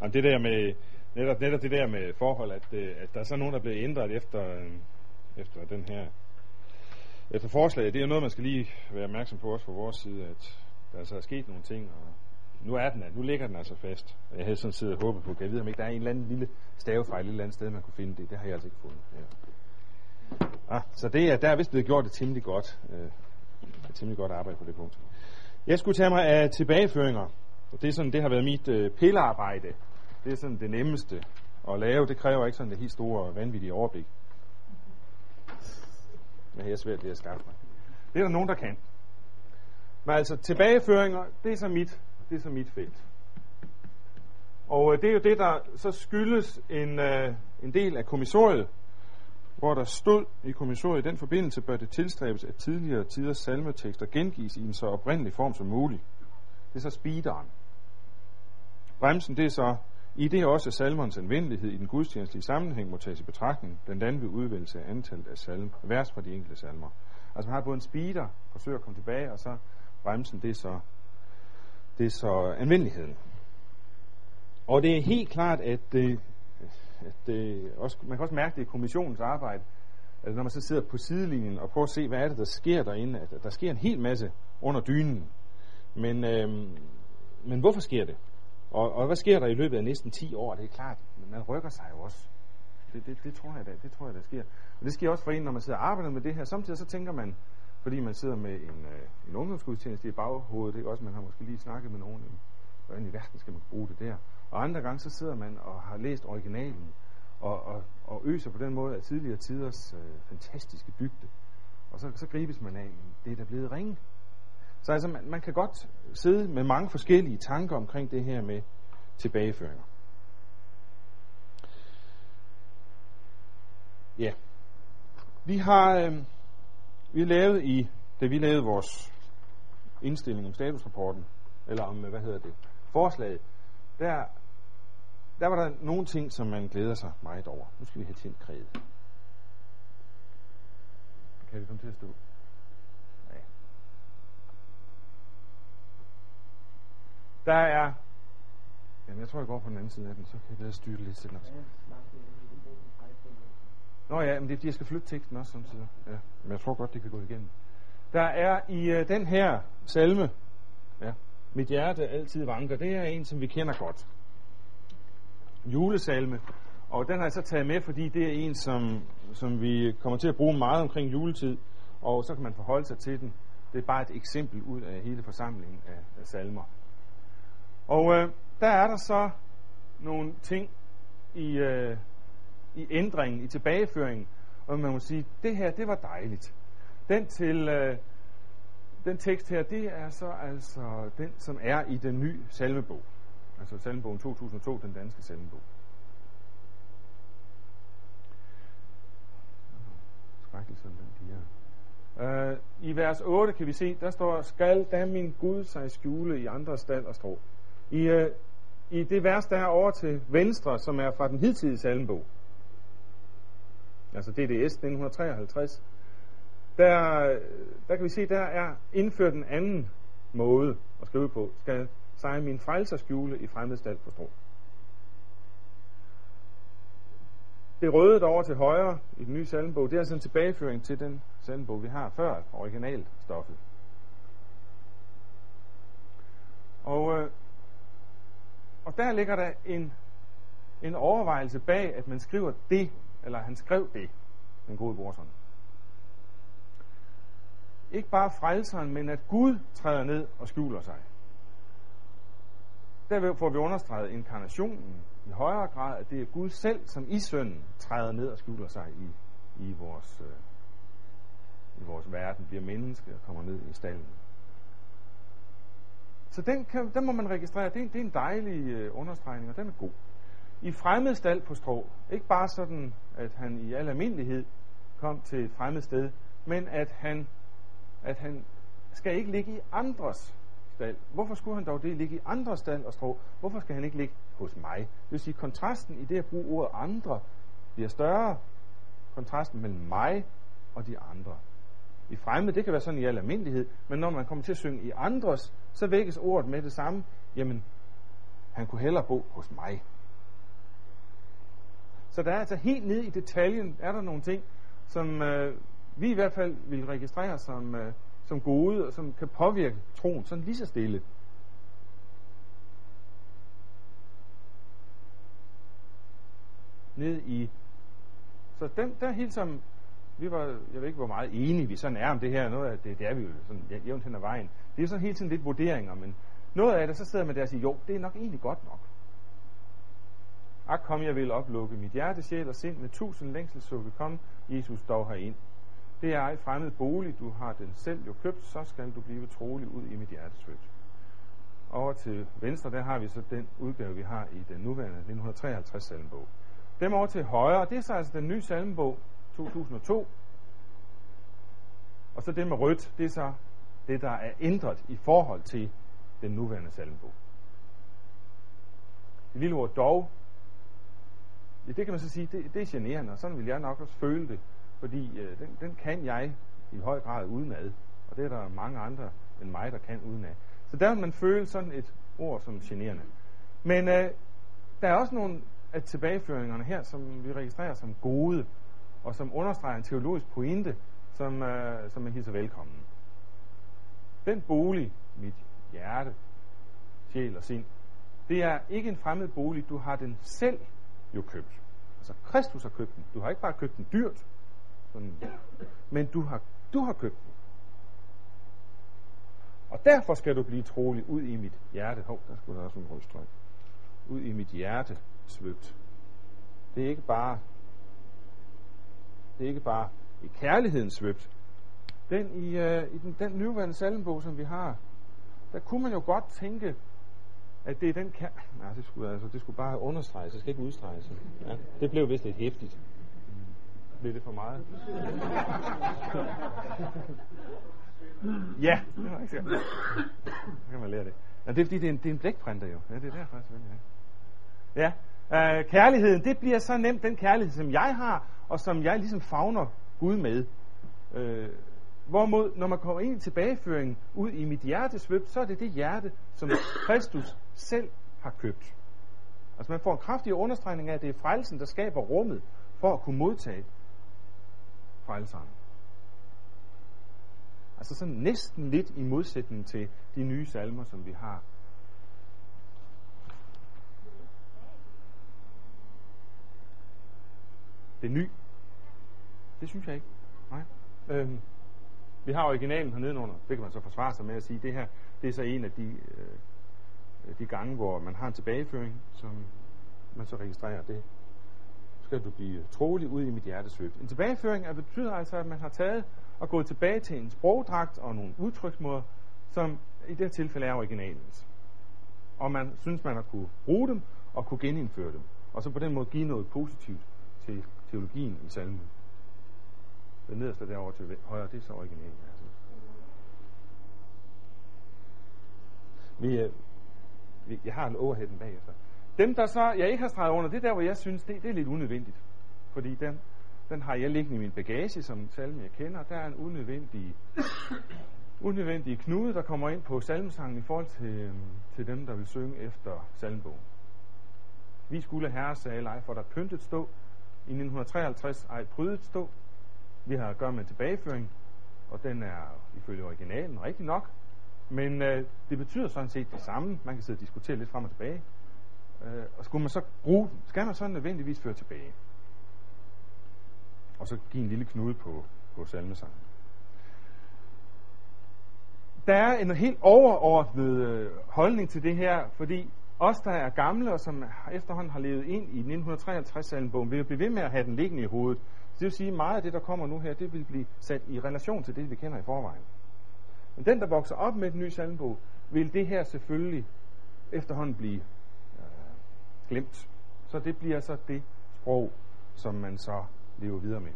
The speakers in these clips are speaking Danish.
Jamen, det der med, netop, netop det der med forhold, at, øh, at der er så nogen, der bliver ændret efter, øh, efter den her efter forslaget, det er jo noget, man skal lige være opmærksom på også fra vores side, at der altså er sket nogle ting, og nu er den, nu ligger den altså fast. Og jeg havde sådan siddet og håbet på, at jeg ved, om ikke der er en eller anden lille stavefejl et eller andet sted, man kunne finde det. Det har jeg altså ikke fundet. Ja. Ah, så det er, der er vist blevet gjort et temmelig godt. Øh, et temmelig godt arbejde på det punkt. Jeg skulle tage mig af tilbageføringer. Og det er sådan, det har været mit øh, pillearbejde. Det er sådan det nemmeste at lave. Det kræver ikke sådan det helt store, vanvittige overblik. Men det er svært det at skaffe mig. Det er der nogen, der kan. Men altså, tilbageføringer, det er så mit, det er så mit felt. Og øh, det er jo det, der så skyldes en, øh, en del af kommissoriet, hvor der stod i kommissoriet, i den forbindelse bør det tilstræbes, at tidligere tiders salmetekster gengives i en så oprindelig form som muligt. Det er så speederen. Bremsen, det er så, i det også salmernes anvendelighed i den gudstjenestlige sammenhæng må tages i betragtning, blandt andet ved udvælgelse af antallet af salm, vers fra de enkelte salmer. Altså man har både en speeder, forsøger at komme tilbage, og så bremsen, det er så, det er så anvendeligheden. Og det er helt klart, at, det, at det også, man kan også mærke det i kommissionens arbejde, at når man så sidder på sidelinjen og prøver at se, hvad er det, der sker derinde, at der sker en hel masse under dynen. Men, øhm, men hvorfor sker det? Og, og hvad sker der i løbet af næsten 10 år? Det er klart, man rykker sig jo også. Det, det, det tror jeg da, det tror jeg, der sker. Og det sker også for en, når man sidder og arbejder med det her. Samtidig så tænker man, fordi man sidder med en, øh, en ungdomsgudstjeneste i baghovedet, er også man har måske lige snakket med nogen, hvordan i verden skal man bruge det der. Og andre gange så sidder man og har læst originalen, og, og, og øser på den måde af tidligere tiders øh, fantastiske dybde. Og så, så gribes man af, det er der blevet ringe. Så altså, man, man kan godt sidde med mange forskellige tanker omkring det her med tilbageføringer. Ja. Vi har, øh, vi lavet i, da vi lavede vores indstilling om statusrapporten, eller om, hvad hedder det, forslaget, der, der var der nogle ting, som man glæder sig meget over. Nu skal vi have tændt kredet. Kan vi komme til at stå? Ja. Der er... Jamen, jeg tror, jeg går på den anden side af den, så kan jeg bedre styre det lidt selv også. Nå ja, men det er fordi, jeg skal flytte teksten også samtidig. Ja, men jeg tror godt, det kan gå igennem. Der er i øh, den her salme, ja, mit hjerte altid vanker, det er en, som vi kender godt. Julesalme. Og den har jeg så taget med, fordi det er en, som, som vi kommer til at bruge meget omkring juletid, og så kan man forholde sig til den. Det er bare et eksempel ud af hele forsamlingen af, af salmer. Og øh, der er der så nogle ting i, øh, i ændringen, i tilbageføringen, og man må sige, det her, det var dejligt. Den til, øh, den tekst her, det er så altså den, som er i den nye salmebog. Altså salmebogen 2002, den danske salmebog. Skrækkelsen, den piger. Uh, I vers 8 kan vi se, der står, skal da min Gud sig skjule i andre stald og strå. I, øh, I det vers, der er over til venstre, som er fra den hidtidige salmebog, altså DDS 1953, der, der kan vi se, der er indført en anden måde at skrive på. Skal sig min frelser skjule i fremmedstald på strå. Det røde derovre til højre i den nye salmbog, det er altså en tilbageføring til den salmbog, vi har før originalstoffet. Og, øh, og der ligger der en, en overvejelse bag, at man skriver det, eller han skrev det, den gode brorson. Ikke bare frelseren, men at Gud træder ned og skjuler sig. Der får vi understreget inkarnationen i højere grad, at det er Gud selv, som i sønnen træder ned og skjuler sig i, i, vores, øh, i vores verden, bliver menneske og kommer ned i stallen. Så den, kan, den må man registrere. Det er, det er en dejlig øh, understregning, og den er god. I fremmed stald på strå. Ikke bare sådan, at han i al almindelighed kom til et fremmed sted, men at han, at han skal ikke ligge i andres stald. Hvorfor skulle han dog det ligge i andres stald og strå? Hvorfor skal han ikke ligge hos mig? Det vil sige, kontrasten i det at bruge ordet andre bliver større. Kontrasten mellem mig og de andre. I fremme, det kan være sådan i al almindelighed, men når man kommer til at synge i andres, så vækkes ordet med det samme. Jamen, Han kunne hellere bo hos mig. Så der er altså helt ned i detaljen, er der nogle ting, som øh, vi i hvert fald vil registrere som, øh, som gode, og som kan påvirke troen, sådan lige så stille. Ned i... Så den, der helt som... Vi var, jeg ved ikke, hvor meget enige vi sådan er om det her. Noget af det, det er vi jo sådan jævnt hen ad vejen. Det er så hele tiden lidt vurderinger, men noget af det, så sidder man der og siger, jo, det er nok egentlig godt nok. Ak kom, jeg vil oplukke mit hjerte, sjæl og sind med tusind længselssukke. Kom, Jesus, dog herind. Det er ej fremmed bolig, du har den selv jo købt, så skal du blive trolig ud i mit hjertesvødt. Over til venstre, der har vi så den udgave, vi har i den nuværende 1953 salmebog. Dem over til højre, det er så altså den nye salmebog, 2002. Og så det med rødt, det er så det, der er ændret i forhold til den nuværende salmebog. Det lille ord dog, ja, det kan man så sige, det, det er generende, og sådan vil jeg nok også føle det, fordi øh, den, den kan jeg i høj grad udenad, og det er der mange andre end mig, der kan udenad. Så der vil man føle sådan et ord som generende. Men øh, der er også nogle af tilbageføringerne her, som vi registrerer som gode, og som understreger en teologisk pointe, som, øh, som man hilser velkommen. Den bolig, mit hjerte, sjæl og sind, det er ikke en fremmed bolig, du har den selv jo købt. Altså Kristus har købt den. Du har ikke bare købt den dyrt, sådan, men du har, du har købt den. Og derfor skal du blive trolig ud i mit hjerte. Hov, der skulle der også en rødstrøg. Ud i mit hjerte svøbt. Det er ikke bare det er ikke bare i kærligheden svøbt. Den i, øh, i den, den nuværende salmbog, som vi har, der kunne man jo godt tænke, at det er den kær... Nej, det skulle, altså, det skulle bare understreges, det skal ikke udstreges. Ja, det blev vist lidt hæftigt. Blev det for meget? ja, det var ikke sikkert. Så kan man lære det. Ja, det er fordi, det er en, det er en blækprinter jo. Ja, det er derfor selvfølgelig. Ja, ja. Øh, kærligheden, det bliver så nemt den kærlighed, som jeg har, og som jeg ligesom fagner Gud med. Øh, hvorimod, når man kommer ind i tilbageføringen ud i mit hjertes svøb, så er det det hjerte, som Kristus selv har købt. Altså man får en kraftig understregning af, at det er frelsen, der skaber rummet for at kunne modtage frelseren. Altså sådan næsten lidt i modsætning til de nye salmer, som vi har. Det ny. Det synes jeg ikke. Nej. Øhm, vi har originalen hernede under. Det kan man så forsvare sig med at sige. Det her, det er så en af de, øh, de gange, hvor man har en tilbageføring, som man så registrerer det. Skal du blive trolig ud i mit hjertesvøb. En tilbageføring er betyder altså, at man har taget og gået tilbage til en sprogdragt og nogle udtryksmåder, som i det her tilfælde er originalens. Og man synes, man har kunne bruge dem og kunne genindføre dem. Og så på den måde give noget positivt til teologien i salmen. Den nederste derovre til højre, det er så originalen. Altså. Vi, øh, vi, jeg har en overheaden bagefter. Dem, der så, jeg ikke har streget under, det er der, hvor jeg synes, det, det er lidt unødvendigt. Fordi den, den har jeg liggende i min bagage, som salme jeg kender. Der er en unødvendig, unødvendig knude, der kommer ind på salmesangen i forhold til, øh, til dem, der vil synge efter salmebogen. Vi skulle herre, sagde Leif, for der pyntet stå. I 1953 ej prydet stå. Vi har at gøre med tilbageføring, og den er ifølge originalen rigtig nok. Men øh, det betyder sådan set det samme. Man kan sidde og diskutere lidt frem og tilbage. Øh, og skulle man så bruge, den, skal man så nødvendigvis føre tilbage og så give en lille knude på, på salmesangen. Der er en helt overordnet øh, holdning til det her, fordi os, der er gamle og som efterhånden har levet ind i 1953-salmbogen, vil blive ved med at have den liggende i hovedet. Så det vil sige, at meget af det, der kommer nu her, det vil blive sat i relation til det, vi kender i forvejen. Men den, der vokser op med den nye salmbog, vil det her selvfølgelig efterhånden blive øh, glemt. Så det bliver så det sprog, som man så lever videre med.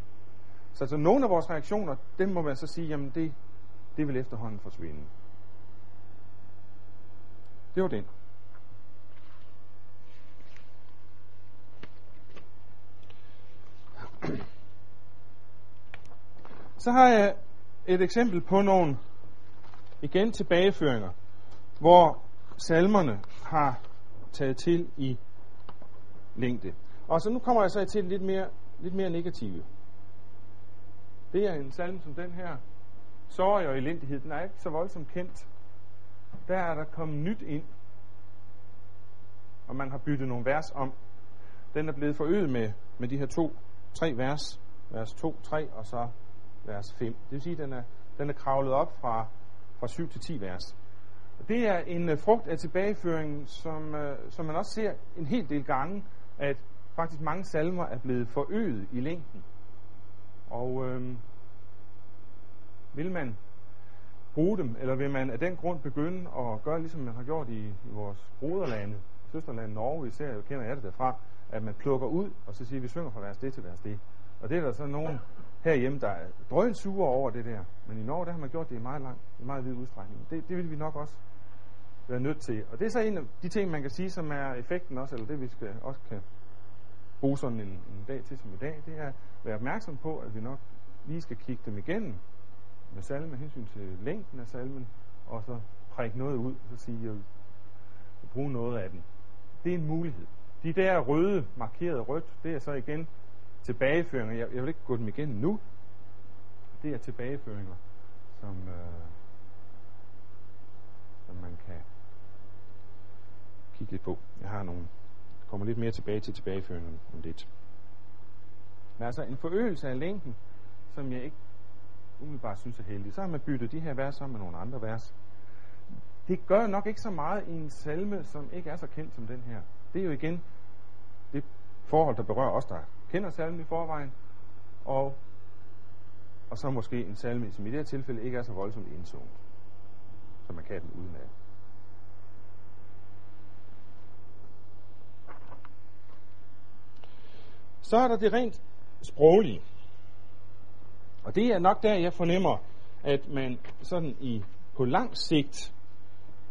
Så altså, nogle af vores reaktioner, dem må man så sige, jamen det, det vil efterhånden forsvinde. Det var den. Så har jeg et eksempel på nogle igen tilbageføringer, hvor salmerne har taget til i længde. Og så nu kommer jeg så til lidt mere, lidt mere negative. Det er en salme som den her. Sorg og elendighed, den er ikke så voldsomt kendt. Der er der kommet nyt ind, og man har byttet nogle vers om. Den er blevet forøget med, med de her to, tre vers. Vers 2, 3 og så vers 5. Det vil sige, at den er, den er kravlet op fra, fra 7 til 10 vers. Det er en uh, frugt af tilbageføringen, som, uh, som man også ser en hel del gange, at faktisk mange salmer er blevet forøget i længden. Og uh, vil man bruge dem, eller vil man af den grund begynde at gøre, ligesom man har gjort i, i vores broderlande, søsterlande Norge især, kender jeg det derfra, at man plukker ud, og så siger, vi, vi synger fra vers det til vers det. Og det er der så nogen herhjemme, der er drøn sure over det der. Men i Norge, der har man gjort det i meget lang, i meget vid udstrækning. Det, det vil vi nok også være nødt til. Og det er så en af de ting, man kan sige, som er effekten også, eller det vi skal også kan bruge sådan en, en dag til som i dag, det er at være opmærksom på, at vi nok lige skal kigge dem igennem med salmen med hensyn til længden af salmen, og så prikke noget ud, og så sige, at jeg vil bruge noget af den. Det er en mulighed. De der røde, markeret rødt, det er så igen tilbageføringer. Jeg, jeg vil ikke gå dem igen nu. Det er tilbageføringer, som, øh, som man kan kigge lidt på. Jeg har nogle, jeg kommer lidt mere tilbage til tilbageføringerne om lidt. Men altså en forøgelse af længden, som jeg ikke umiddelbart synes er heldig. Så har man byttet de her vers sammen med nogle andre vers. Det gør nok ikke så meget i en salme, som ikke er så kendt som den her. Det er jo igen det forhold, der berører os, der kender salmen i forvejen, og, og så måske en salme, som i det her tilfælde ikke er så voldsomt indsunget, som man kan den uden af. Så er der det rent sproglige. Og det er nok der, jeg fornemmer, at man sådan i på lang sigt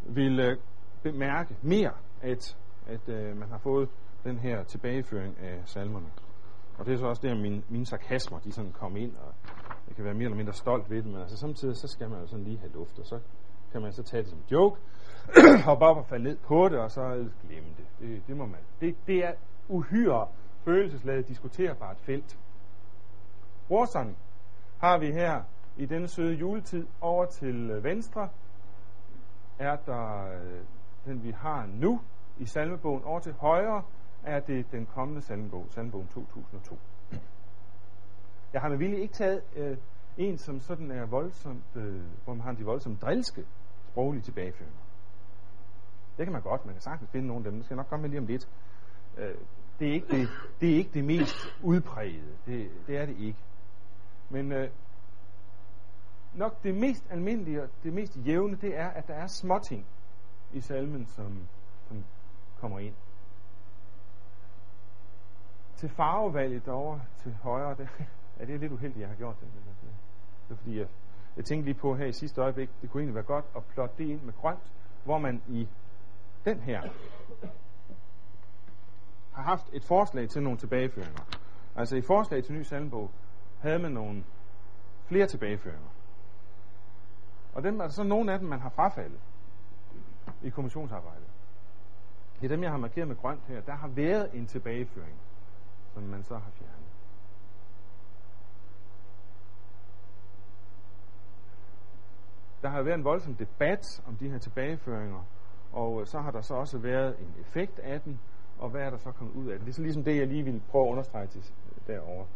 vil øh, bemærke mere, at, at øh, man har fået den her tilbageføring af salmerne. Og det er så også der, mine, mine sarkasmer, de sådan kom ind, og jeg kan være mere eller mindre stolt ved det, men altså samtidig, så skal man jo sådan lige have luft, og så kan man så tage det som joke, hoppe op og falde ned på det, og så glemme det. Det, det må man. Det, det er uhyre følelsesladet diskuterbart felt. Brorsang har vi her i denne søde juletid over til venstre, er der øh, den, vi har nu i salmebogen. Over til højre er det den kommende salmebog, salmebogen 2002. Jeg har med vilje ikke taget øh, en, som sådan er voldsomt, øh, hvor man har de voldsomt drilske sproglige tilbageføringer. Det kan man godt, man kan sagtens finde nogle af dem. Det skal jeg nok komme med lige om lidt. Øh, det, er ikke det, det er ikke det mest udprægede. Det, det er det ikke. Men øh, nok det mest almindelige og det mest jævne, det er, at der er småting i salmen, som, som kommer ind. Til farvevalget derovre til højre, det, ja, det er lidt uheldigt, jeg har gjort det. Det er fordi, jeg, jeg tænkte lige på her i sidste øjeblik, det kunne egentlig være godt at plotte det ind med grønt, hvor man i den her har haft et forslag til nogle tilbageføringer. Altså i forslag til ny salmbog havde man nogle flere tilbageføringer. Og dem er der så nogle af dem, man har frafaldet i kommissionsarbejdet. Det er dem, jeg har markeret med grønt her. Der har været en tilbageføring, som man så har fjernet. Der har været en voldsom debat om de her tilbageføringer, og øh, så har der så også været en effekt af den, og hvad er der så kommet ud af det? Det er så ligesom det, jeg lige vil prøve at understrege til øh, derovre.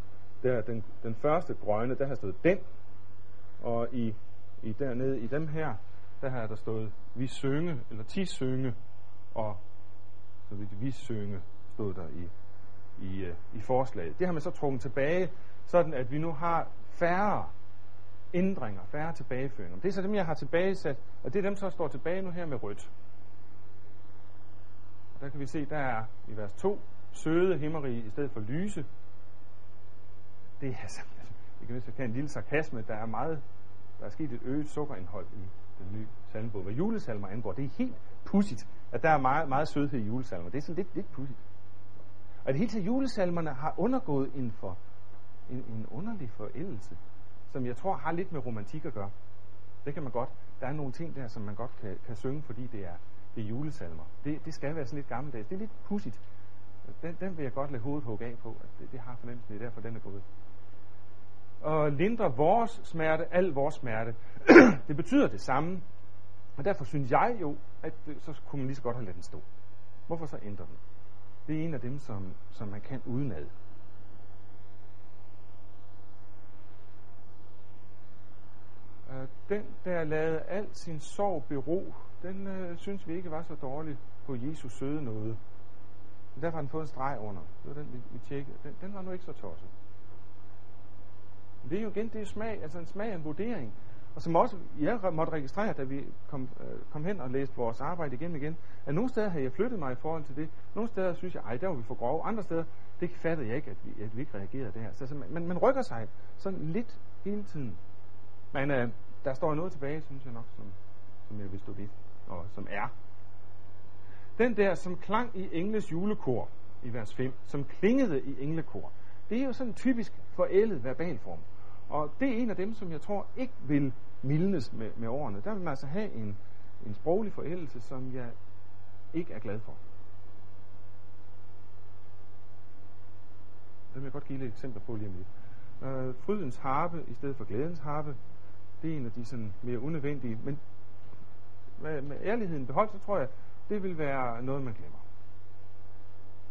Der, den, den første grønne, der har stået den, og i, i dernede i dem her, der har der stået vi synge, eller ti synge, og så vidt vi synge, stod der i, i, øh, i forslaget. Det har man så trukket tilbage, sådan at vi nu har færre ændringer, færre tilbageføringer. Det er så dem, jeg har tilbagesat, og det er dem, der står tilbage nu her med rødt. Og der kan vi se, der er i vers 2, søde himmerige i stedet for lyse. Det er altså, vi kan vist en lille sarkasme, der er meget, der er sket et øget sukkerindhold i den nye salmebog. Hvad julesalmer angår, det er helt pudsigt, at der er meget, meget sødhed i julesalmer. Det er sådan lidt, lidt pudsigt. Og det hele taget julesalmerne har undergået en, for, en, en underlig forældelse, som jeg tror har lidt med romantik at gøre. Det kan man godt. Der er nogle ting der, som man godt kan, kan synge, fordi det er, det er julesalmer. Det, det skal være sådan lidt gammeldags. Det er lidt pudsigt. Den, den vil jeg godt lade hovedet hugge af på. At det, det har fornemmelsen, det er derfor, den er gået. Og lindre vores smerte, al vores smerte. det betyder det samme. Og derfor synes jeg jo, at det, så kunne man lige så godt have ladet den stå. Hvorfor så ændre den? Det er en af dem, som, som man kan udenad. Øh, den, der lavede al sin sorg bero, den øh, synes vi ikke var så dårlig på Jesus søde noget. Men derfor har den fået en streg under. Det var den, vi, vi tjekkede. Den, den var nu ikke så tosset. Men det er jo igen, det er smag, altså en smag af en vurdering. Og som også jeg måtte registrere, da vi kom, øh, kom hen og læste vores arbejde igen igen, at nogle steder havde jeg flyttet mig i forhold til det. Nogle steder synes jeg, ej, der var vi for grove. Andre steder, det fattede jeg ikke, at vi, at vi ikke reagerede der. Så altså, man, man rykker sig sådan lidt hele tiden. Men øh, der står noget tilbage, synes jeg nok, som, som jeg vil stå ved, og som er. Den der, som klang i engles julekor i vers 5, som klingede i englekor, det er jo sådan en typisk forældet verbalform. Og det er en af dem, som jeg tror ikke vil mildnes med, med årene. Der vil man altså have en, en sproglig forældelse, som jeg ikke er glad for. Det vil jeg godt give lidt eksempler på lige om lidt. Øh, frydens harpe i stedet for glædens harpe, det er en af de sådan mere unødvendige. Men med, med ærligheden beholdt, så tror jeg, det vil være noget, man glemmer.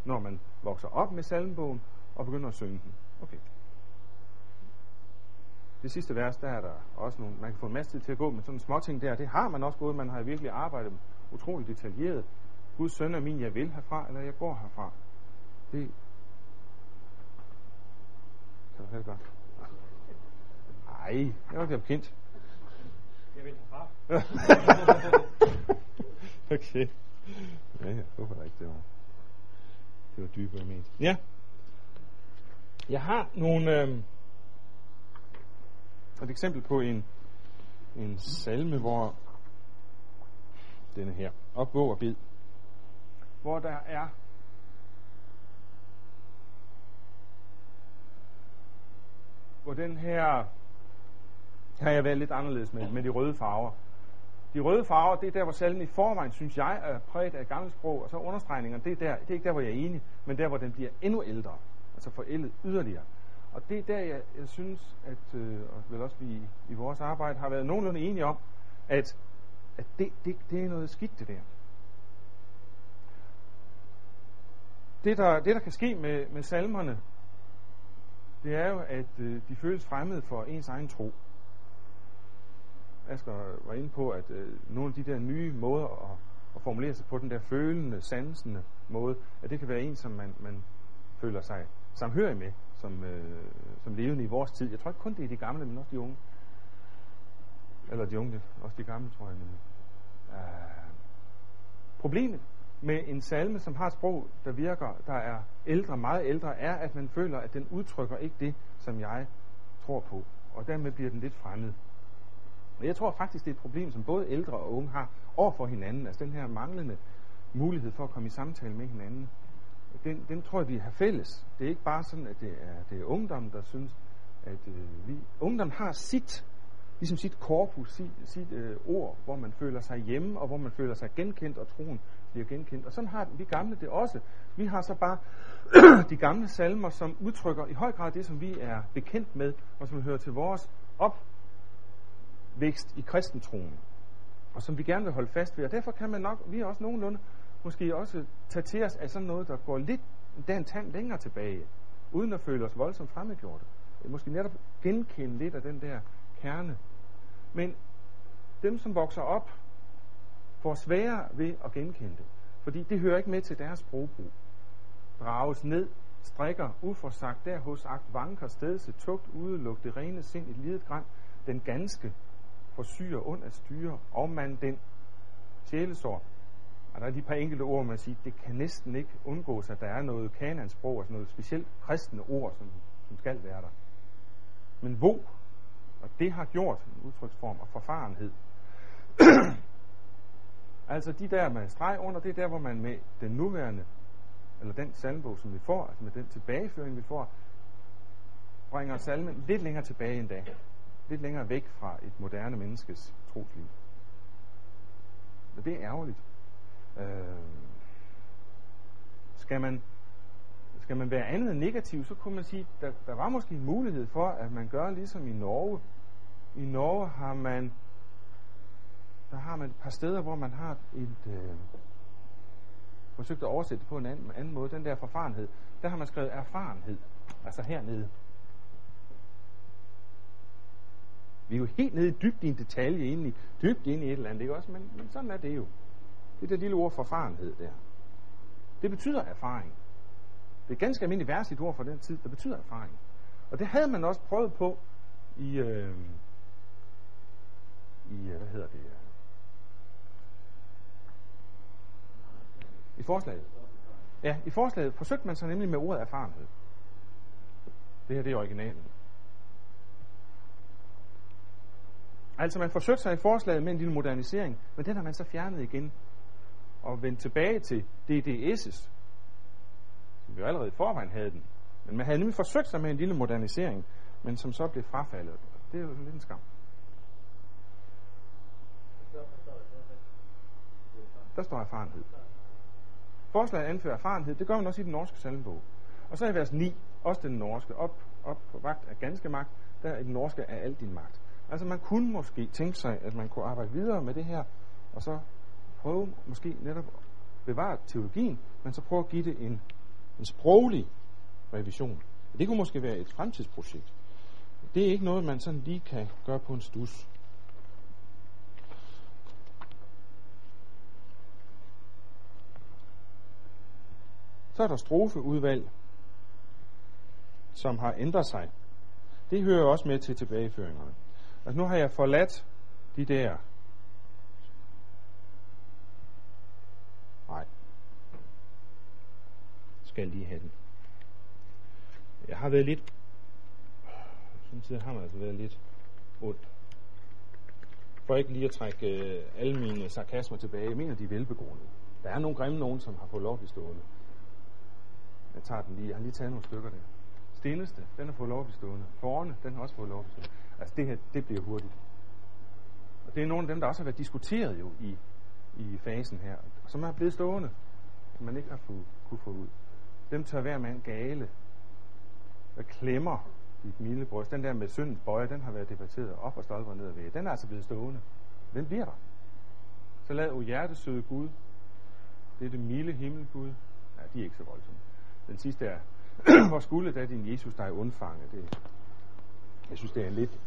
Når man vokser op med salmebogen og begynder at synge den. Okay. Det sidste vers, der er der også nogle, man kan få en masse tid til at gå med sådan små ting der. Det har man også gået, man har virkelig arbejdet utroligt detaljeret. Guds søn er min, jeg vil herfra, eller jeg går herfra. Det kan du det godt? Nej, jeg var ikke bekendt. Jeg vil herfra. okay. Ja, ja, hvorfor der ikke det var? Det var dybere ment. Ja. Jeg har nogle... Øh, et eksempel på en, en salme, hvor denne her, op, og bid, hvor der er hvor den her har jeg været lidt anderledes med, med de røde farver. De røde farver, det er der, hvor salmen i forvejen, synes jeg, er præget af gammelt sprog, og så understregningerne, det er, der, det er ikke der, hvor jeg er enig, men der, hvor den bliver endnu ældre, altså forældet yderligere. Og det er der, jeg, jeg synes, at øh, og vel også vi i vores arbejde har været nogenlunde enige om, at, at det, det, det er noget skidt, det der. Det, der, det, der kan ske med, med salmerne, det er jo, at øh, de føles fremmede for ens egen tro. Asger var inde på, at øh, nogle af de der nye måder at, at formulere sig på, den der følende, sansende måde, at det kan være en, som man, man føler sig samhørig med, som, øh, som levende i vores tid. Jeg tror ikke kun det er de gamle, men også de unge. Eller de unge, også de gamle, tror jeg. Men, uh, problemet med en salme, som har et sprog, der virker, der er ældre, meget ældre, er, at man føler, at den udtrykker ikke det, som jeg tror på. Og dermed bliver den lidt fremmed. Og jeg tror faktisk, det er et problem, som både ældre og unge har over for hinanden. Altså den her manglende mulighed for at komme i samtale med hinanden. Den, den tror jeg, vi har fælles. Det er ikke bare sådan, at det er, det er ungdommen, der synes, at øh, vi... Ungdommen har sit, ligesom sit korpus, sit, sit øh, ord, hvor man føler sig hjemme, og hvor man føler sig genkendt, og troen bliver genkendt. Og sådan har vi gamle det også. Vi har så bare de gamle salmer, som udtrykker i høj grad det, som vi er bekendt med, og som hører til vores opvækst i kristentroen, og som vi gerne vil holde fast ved. Og derfor kan man nok, vi er også nogenlunde, måske også tage til os af sådan noget, der går lidt den tand længere tilbage, uden at føle os voldsomt fremmedgjorte. Måske netop genkende lidt af den der kerne. Men dem, som vokser op får sværere ved at genkende det. Fordi det hører ikke med til deres sprogbrug. Drages ned, strikker uforsagt der hos akt vanker stedse tugt udeluk det rene sind i lidet græn, den ganske forsyrer ond at styre, og man den sjælesår. Og der er de par enkelte ord, man siger, det kan næsten ikke undgås, at der er noget kanansprog, altså noget specielt kristne ord, som, som skal være der. Men hvor, og det har gjort en udtryksform og forfarenhed. Altså de der med streg under, det er der, hvor man med den nuværende, eller den salmbog, som vi får, altså med den tilbageføring, vi får, bringer salmen lidt længere tilbage end dag. Lidt længere væk fra et moderne menneskes trosliv. Og det er ærgerligt. Øh, skal man skal man være andet end negativ, så kunne man sige, der, der var måske en mulighed for, at man gør ligesom i Norge. I Norge har man der har man et par steder, hvor man har et øh, forsøgt at oversætte det på en anden, anden måde. Den der forfarenhed, der har man skrevet erfarenhed, altså hernede. Vi er jo helt nede i dybt i en detalje, egentlig, i, dybt ind i et eller andet, ikke også? Men, men sådan er det jo. Det der lille ord forfarenhed der. Det betyder erfaring. Det er et ganske almindeligt værtsligt ord for den tid, der betyder erfaring. Og det havde man også prøvet på i, øh, i øh, hvad hedder det, i forslaget. Ja, i forslaget forsøgte man så nemlig med ordet erfarenhed. Det her, det er originalen. Altså man forsøgte sig i forslaget med en lille modernisering, men den har man så fjernet igen og vende tilbage til DDS's. Vi jo allerede i forvejen havde den. Men man havde nemlig forsøgt sig med en lille modernisering, men som så blev frafaldet. Det er jo lidt en skam. Der står erfarenhed. Forslaget anfører erfarenhed. Det gør man også i den norske salmbog. Og så i vers 9, også den norske, op, op på vagt af ganske magt, der er den norske af al din magt. Altså man kunne måske tænke sig, at man kunne arbejde videre med det her, og så prøve måske netop at bevare teologien, men så prøve at give det en, en sproglig revision. Det kunne måske være et fremtidsprojekt. Det er ikke noget, man sådan lige kan gøre på en stus. Så er der strofeudvalg, som har ændret sig. Det hører også med til tilbageføringerne. Altså nu har jeg forladt de der Nej. Skal lige have den. Jeg har været lidt Samtidig har man altså været lidt ondt. For ikke lige at trække øh, alle mine sarkasmer tilbage. Jeg mener, de er velbegrundede. Der er nogle grimme nogen, som har fået lov at stående. Jeg tager den lige. Jeg har lige taget nogle stykker der. Stilleste, den har fået lov at stående. Forne, den har også fået lov at stående. Altså det her, det bliver hurtigt. Og det er nogle af dem, der også har været diskuteret jo i, i fasen her, som er blevet stående, som man ikke har få, kunne få ud. Dem tør hver mand gale. Hvad klemmer dit milde bryst. Den der med syndens bøje, den har været debatteret op og stolper ned ved. Den er altså blevet stående. Den bliver der. Så lad o hjertesøde Gud. Det er det milde himmel Gud. Ja, de er ikke så voldsomme. Den sidste er, hvor skulle da din Jesus dig undfange? Det, jeg synes, det er lidt...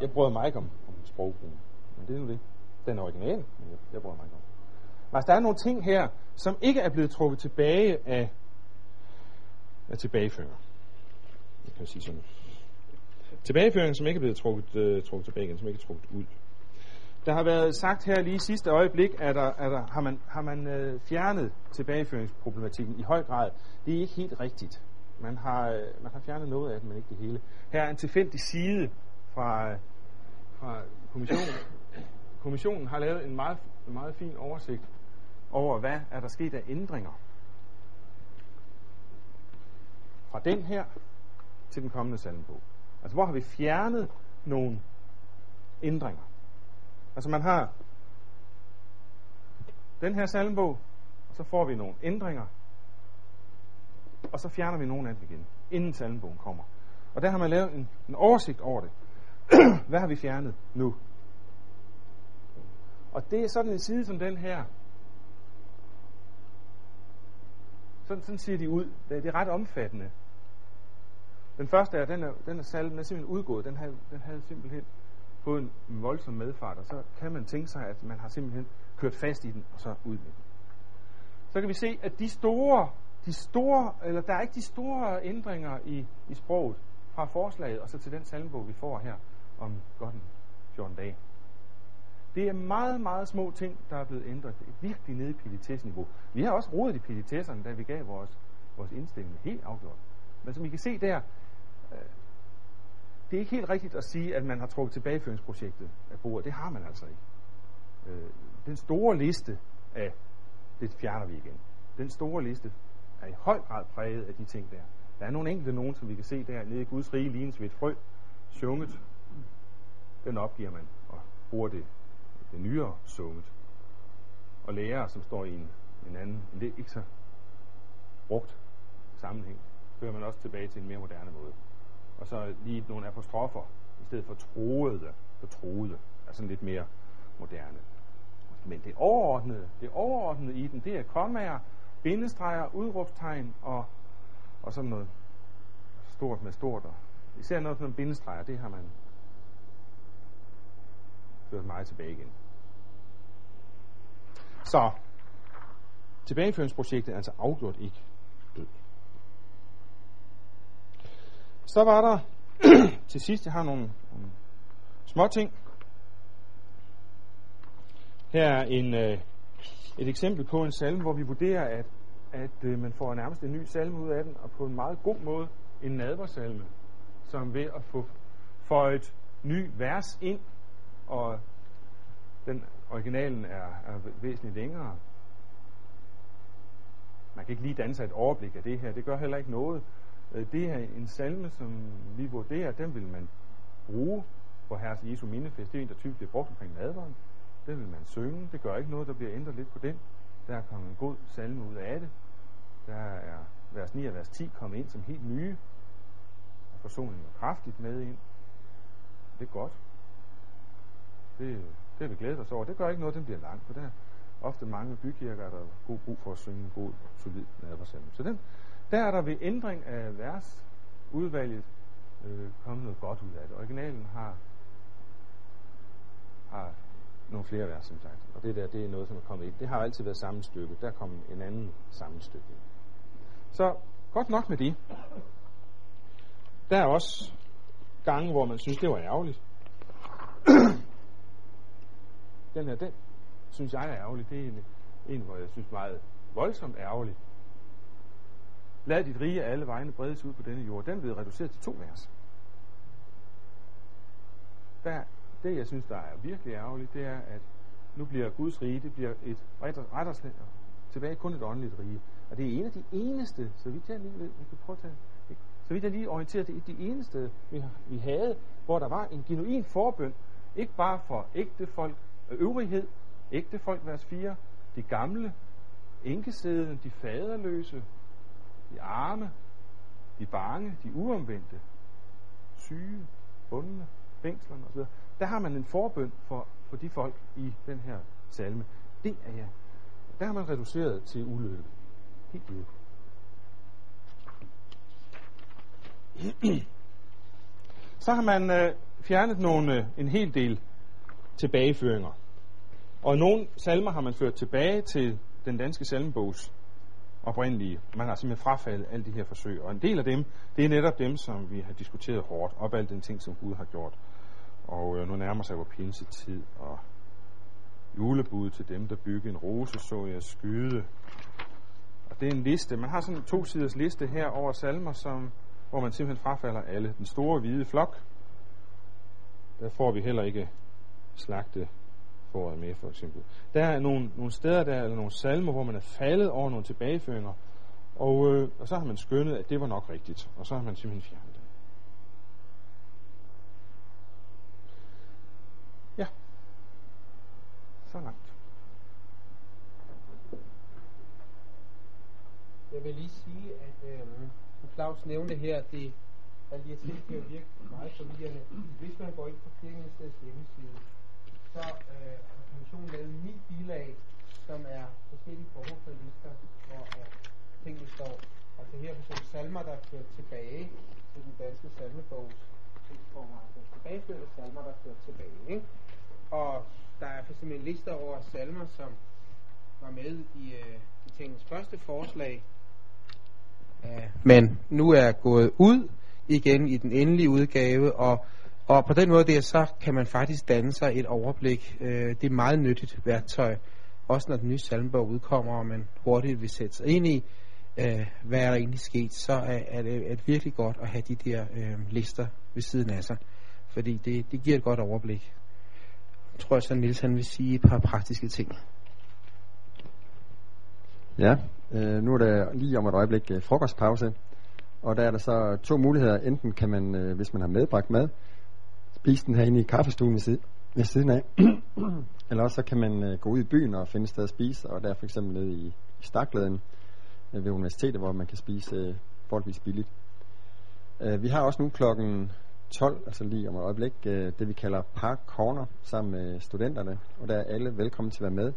Jeg bryder mig ikke om, om sprogbrugen. Men det er nu det. Den er original, men jeg, jeg bryder mig ikke om. Altså, der er nogle ting her, som ikke er blevet trukket tilbage af, at tilbageføre. Jeg kan sige sådan. Tilbageføring, som ikke er blevet trukket, øh, trukket tilbage igen, som ikke er trukket ud. Der har været sagt her lige i sidste øjeblik, at, der, at der, har man, har man øh, fjernet tilbageføringsproblematikken i høj grad. Det er ikke helt rigtigt. Man har, øh, man har fjernet noget af det, men ikke det hele. Her er en tilfældig side fra, øh, fra kommissionen. Kommissionen har lavet en meget, en meget fin oversigt over, hvad er der sket af ændringer. Fra den her til den kommende salmebog. Altså, hvor har vi fjernet nogle ændringer? Altså, man har den her salmebog, og så får vi nogle ændringer, og så fjerner vi nogle af dem igen, inden salmebogen kommer. Og der har man lavet en, en oversigt over det. Hvad har vi fjernet nu? Og det er sådan en side som den her. Sådan, sådan ser de ud. Det er ret omfattende. Den første er, den er, den er salmen er simpelthen udgået. Den havde, den havde simpelthen fået en voldsom medfart, og så kan man tænke sig, at man har simpelthen kørt fast i den, og så ud med den. Så kan vi se, at de store, de store, eller der er ikke de store ændringer i, i sproget fra forslaget, og så til den salmebog, vi får her om godt en 14 dage. Det er meget, meget små ting, der er blevet ændret. Det er virkelig nede i pilitesniveau. Vi har også rodet i pilitesserne, da vi gav vores, vores indstilling helt afgjort. Men som I kan se der, Øh, det er ikke helt rigtigt at sige, at man har trukket tilbageføringsprojektet af bordet. Det har man altså ikke. Øh, den store liste af, det fjerner vi igen. Den store liste er i høj grad præget af de ting der. Der er nogle enkelte nogen, som vi kan se der nede i Guds rige, lignes ved et frø, sunget. Den opgiver man og bruger det, det nyere sunget. og lærere, som står i en, en anden, en lidt ikke så brugt sammenhæng, fører man også tilbage til en mere moderne måde. Og så lige nogle apostrofer, i stedet for troede, for troede, er sådan lidt mere moderne. Men det overordnede, det overordnede i den, det er kommaer, bindestreger, udråbstegn og, og sådan noget stort med stort. Og især noget sådan bindestreger, det har man ført meget tilbage igen. Så tilbageføringsprojektet er altså afgjort ikke Så var der til sidst, jeg har nogle, nogle små ting. Her er en, øh, et eksempel på en salme, hvor vi vurderer, at, at øh, man får nærmest en ny salme ud af den, og på en meget god måde en nadversalme, som ved at få føjet ny vers ind, og den originalen er, er væsentligt længere. Man kan ikke lige danse et overblik af det her. Det gør heller ikke noget. Øh, det er en salme, som vi vurderer, den vil man bruge på Herres Jesu mindefest. Det er en, der typisk bliver brugt omkring nadveren. Den vil man synge. Det gør ikke noget, der bliver ændret lidt på den. Der er kommet en god salme ud af det. Der er vers 9 og vers 10 kommet ind som helt nye. Og forsoningen er kraftigt med ind. Det er godt. Det, det er vi glæder os over. Det gør ikke noget, den bliver lang, for der er ofte mange bykirker, der er god brug for at synge en god, solid nadversalme. Så den, der er der ved ændring af vers udvalget øh, kommet noget godt ud af det. Originalen har, har nogle flere vers, som sagt. Og det der, det er noget, som er kommet ind. Det har altid været samme stykke. Der kom en anden sammenstykke. Så godt nok med det. Der er også gange, hvor man synes, det var ærgerligt. den her, den synes jeg er ærgerlig. Det er en, en hvor jeg synes meget voldsomt ærgerligt. Lad dit rige alle vegne bredes ud på denne jord. Den blev reduceret til to vers. Der, det, jeg synes, der er virkelig ærgerligt, det er, at nu bliver Guds rige, det bliver et retter, tilbage kun et åndeligt rige. Og det er en af de eneste, så vidt jeg lige ved, vi kan prøve at tage, så vidt jeg lige orienterer, det er de eneste, vi, vi havde, hvor der var en genuin forbøn, ikke bare for ægte folk, øh, øvrighed, ægte folk, vers 4, de gamle, enkesæden, de faderløse, de arme, de bange, de uomvendte, syge, bundne, fængslerne osv. Der har man en forbøn for, for de folk i den her salme. Det er ja. Der har man reduceret til ulykke. Helt ude. Så har man øh, fjernet nogle, øh, en hel del tilbageføringer. Og nogle salmer har man ført tilbage til den danske salmebogs oprindelige. Man har simpelthen frafaldet alle de her forsøg. Og en del af dem, det er netop dem, som vi har diskuteret hårdt, op alle den ting, som Gud har gjort. Og øh, nu nærmer sig vores pinsetid, og julebud til dem, der bygger en rose, så jeg skyde. Og det er en liste. Man har sådan en to siders liste her over salmer, som, hvor man simpelthen frafalder alle. Den store hvide flok, der får vi heller ikke slagte foråret med, for eksempel. Der er nogle, nogle steder, der er nogle salmer, hvor man er faldet over nogle tilbageføringer, og, øh, og så har man skønnet, at det var nok rigtigt, og så har man simpelthen fjernet det. Ja. Så langt. Jeg vil lige sige, at øh, Claus nævnte her, at det alle lige her ting kan virke meget forvirrende. Hvis man går ind på Kirkeministeriets hjemmeside, så øh, har kommissionen lavet ni bilag, som er forskellige former for lister, hvor øh, tingene står. Altså her for eksempel salmer, der er ført tilbage til den danske salmebogs tekstformer. Altså tilbageførte salmer, der er ført tilbage. Ikke? Og der er for eksempel en liste over salmer, som var med i, øh, i tingens første forslag, øh, men nu er gået ud igen i den endelige udgave, og og på den måde der, så kan man faktisk danne sig et overblik. Øh, det er et meget nyttigt værktøj, også når den nye salmbog udkommer, og man hurtigt vil sætte sig ind i, øh, hvad er der egentlig sket, så er, er, det, er det virkelig godt at have de der øh, lister ved siden af sig. Fordi det, det giver et godt overblik. Jeg tror jeg så, Nils han vil sige et par praktiske ting. Ja, øh, nu er der lige om et øjeblik øh, frokostpause, og der er der så to muligheder. Enten kan man, øh, hvis man har medbragt mad, spise den herinde i kaffestuen ved siden af. Eller også så kan man øh, gå ud i byen og finde et sted at spise, og der er for eksempel nede i, i Stakladen øh, ved universitetet, hvor man kan spise øh, forholdsvis billigt. Øh, vi har også nu klokken 12, altså lige om et øjeblik, øh, det vi kalder Park Corner sammen med studenterne, og der er alle velkommen til at være med.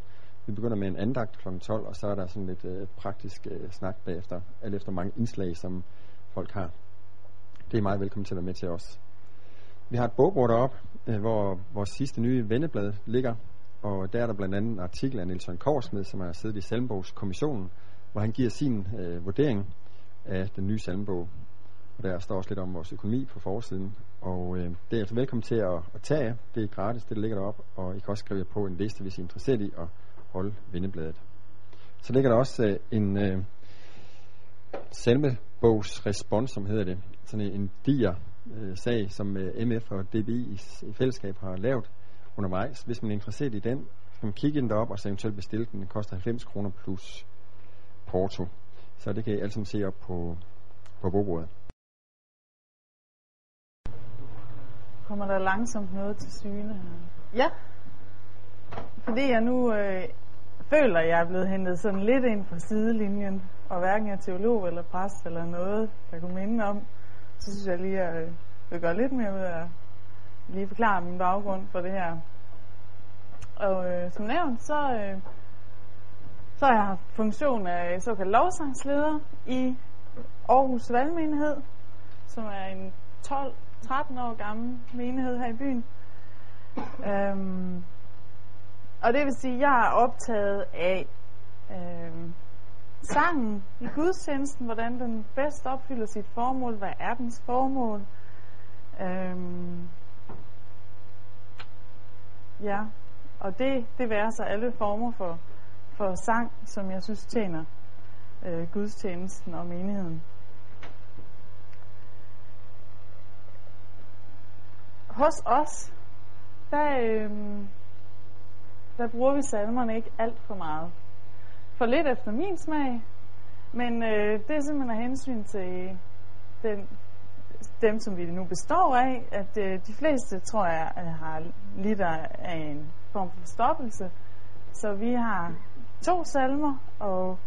Vi begynder med en andagt kl. 12, og så er der sådan lidt øh, praktisk øh, snak bagefter, alt efter mange indslag, som folk har. Det er meget velkommen til at være med til os. Vi har et bogbord deroppe, øh, hvor vores sidste nye venneblad ligger, og der er der blandt andet en artikel af Nielsen Korsmed, som har siddet i Salmbogskommissionen, hvor han giver sin øh, vurdering af den nye salmbog. Og der står også lidt om vores økonomi på forsiden. Og øh, det er altså velkommen til at, at tage. Det er gratis, det ligger deroppe, og I kan også skrive jer på en liste, hvis I er interesseret i at holde vennebladet. Så ligger der også øh, en øh, salmebogsrespons, som hedder det. Sådan en, en diger øh, sag, som øh, MF og DBI i, i fællesskab har lavet undervejs. Hvis man er interesseret i den, kan man kigge ind derop og så eventuelt bestille den. Den koster 90 kroner plus porto. Så det kan I alle sammen se op på, på bogbordet. Kommer der langsomt noget til syne her? Ja. Fordi jeg nu øh, føler, at jeg er blevet hentet sådan lidt ind fra sidelinjen, og hverken er teolog eller præst eller noget, der kunne minde om, så synes jeg lige, at jeg vil gøre lidt mere ud af lige forklare min baggrund for det her. Og øh, som nævnt, så, øh, så har jeg haft funktion af såkaldt lovsangsleder i Aarhus Valgmenighed, som er en 12-13 år gammel menighed her i byen. Øhm, og det vil sige, at jeg er optaget af øhm, sangen i gudstjenesten, hvordan den bedst opfylder sit formål, hvad er dens formål. Øhm, ja, og det, det værer så alle former for, for sang, som jeg synes tjener øh, gudstjenesten og menigheden. Hos os, der, øh, der bruger vi salmerne ikke alt for meget. For lidt efter min smag, men øh, det er simpelthen af hensyn til den, dem, som vi nu består af, at øh, de fleste, tror jeg, øh, har lidt af en form for forstoppelse. Så vi har to salmer, og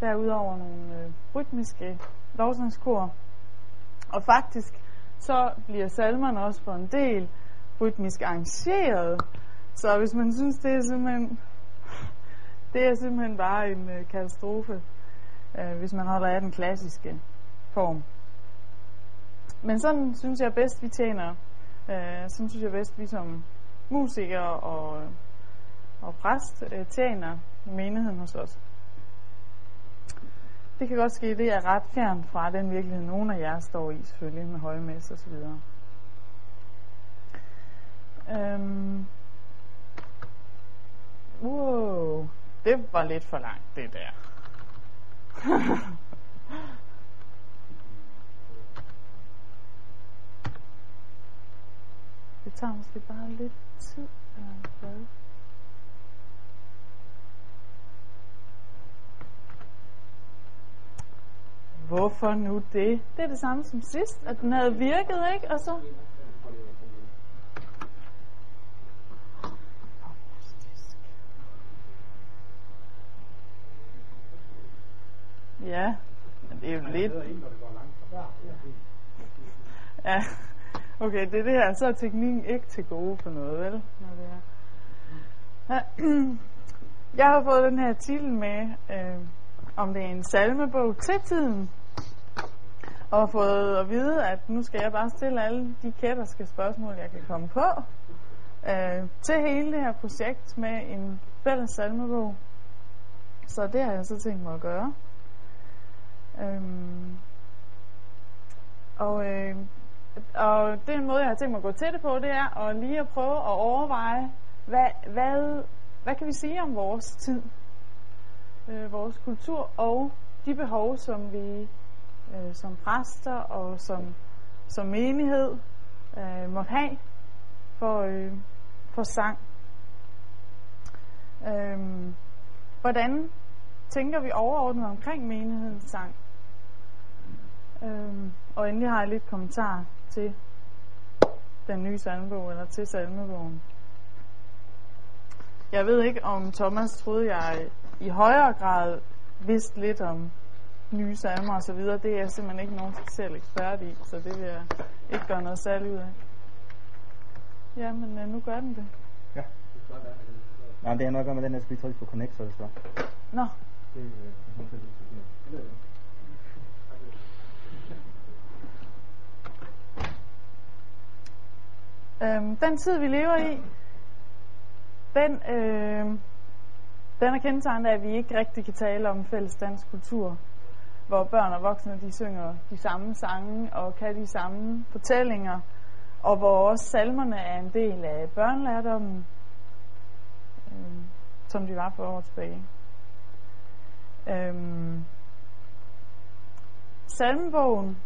derudover nogle øh, rytmiske lovsangskor. Og faktisk så bliver salmerne også for en del rytmisk arrangeret. Så hvis man synes, det er simpelthen, det er simpelthen bare en øh, katastrofe, øh, hvis man holder af den klassiske form. Men sådan synes jeg bedst, vi tjener. Øh, sådan synes jeg bedst, vi som musikere og, øh, og præst øh, tjener menigheden hos os. Det kan godt ske, det er ret fjern fra den virkelighed, nogen af jer står i, selvfølgelig med højmæs og så videre. Øhm. Wow, det var lidt for langt, det der. det tager måske bare lidt tid, eller hvad? Hvorfor nu det? Det er det samme som sidst, at den havde virket, ikke? Og så... Ja, men det er jo lidt... Ja, okay, det er det her. Så er teknikken ikke til gode for noget, vel? Når det er. Jeg har fået den her titel med, øh, om det er en salmebog til tiden, og har fået at vide, at nu skal jeg bare stille alle de kætterske spørgsmål, jeg kan komme på, øh, til hele det her projekt med en fælles salmebog. Så det har jeg så tænkt mig at gøre. Øhm, og, øh, og den måde, jeg har tænkt mig at gå til det på, det er at lige at prøve at overveje, hvad, hvad, hvad kan vi sige om vores tid, øh, vores kultur og de behov, som vi øh, som præster og som, som menighed øh, måtte have for, øh, for sang. Øh, hvordan tænker vi overordnet omkring menighedens sang? Øh, og endelig har jeg lidt kommentar til den nye salmebog, eller til salmebogen. Jeg ved ikke, om Thomas troede, jeg i højere grad vidste lidt om nye salmer og så videre. Det er jeg simpelthen ikke nogen speciel ekspert i, så det vil jeg ikke gøre noget særligt ud af. Ja, men uh, nu gør den det. Ja. Nej, det er gøre med den, der skal vi trykke på connect, så det står. Nå, Det, øh, det kommer til at lyse. Øhm, den tid, vi lever i, den, øh, den er kendetegnet af, at vi ikke rigtig kan tale om fælles dansk kultur, hvor børn og voksne de synger de samme sange og kan de samme fortællinger, og hvor også salmerne er en del af børnelærdommen, øh, som de var for år tilbage. Øhm, salmebogen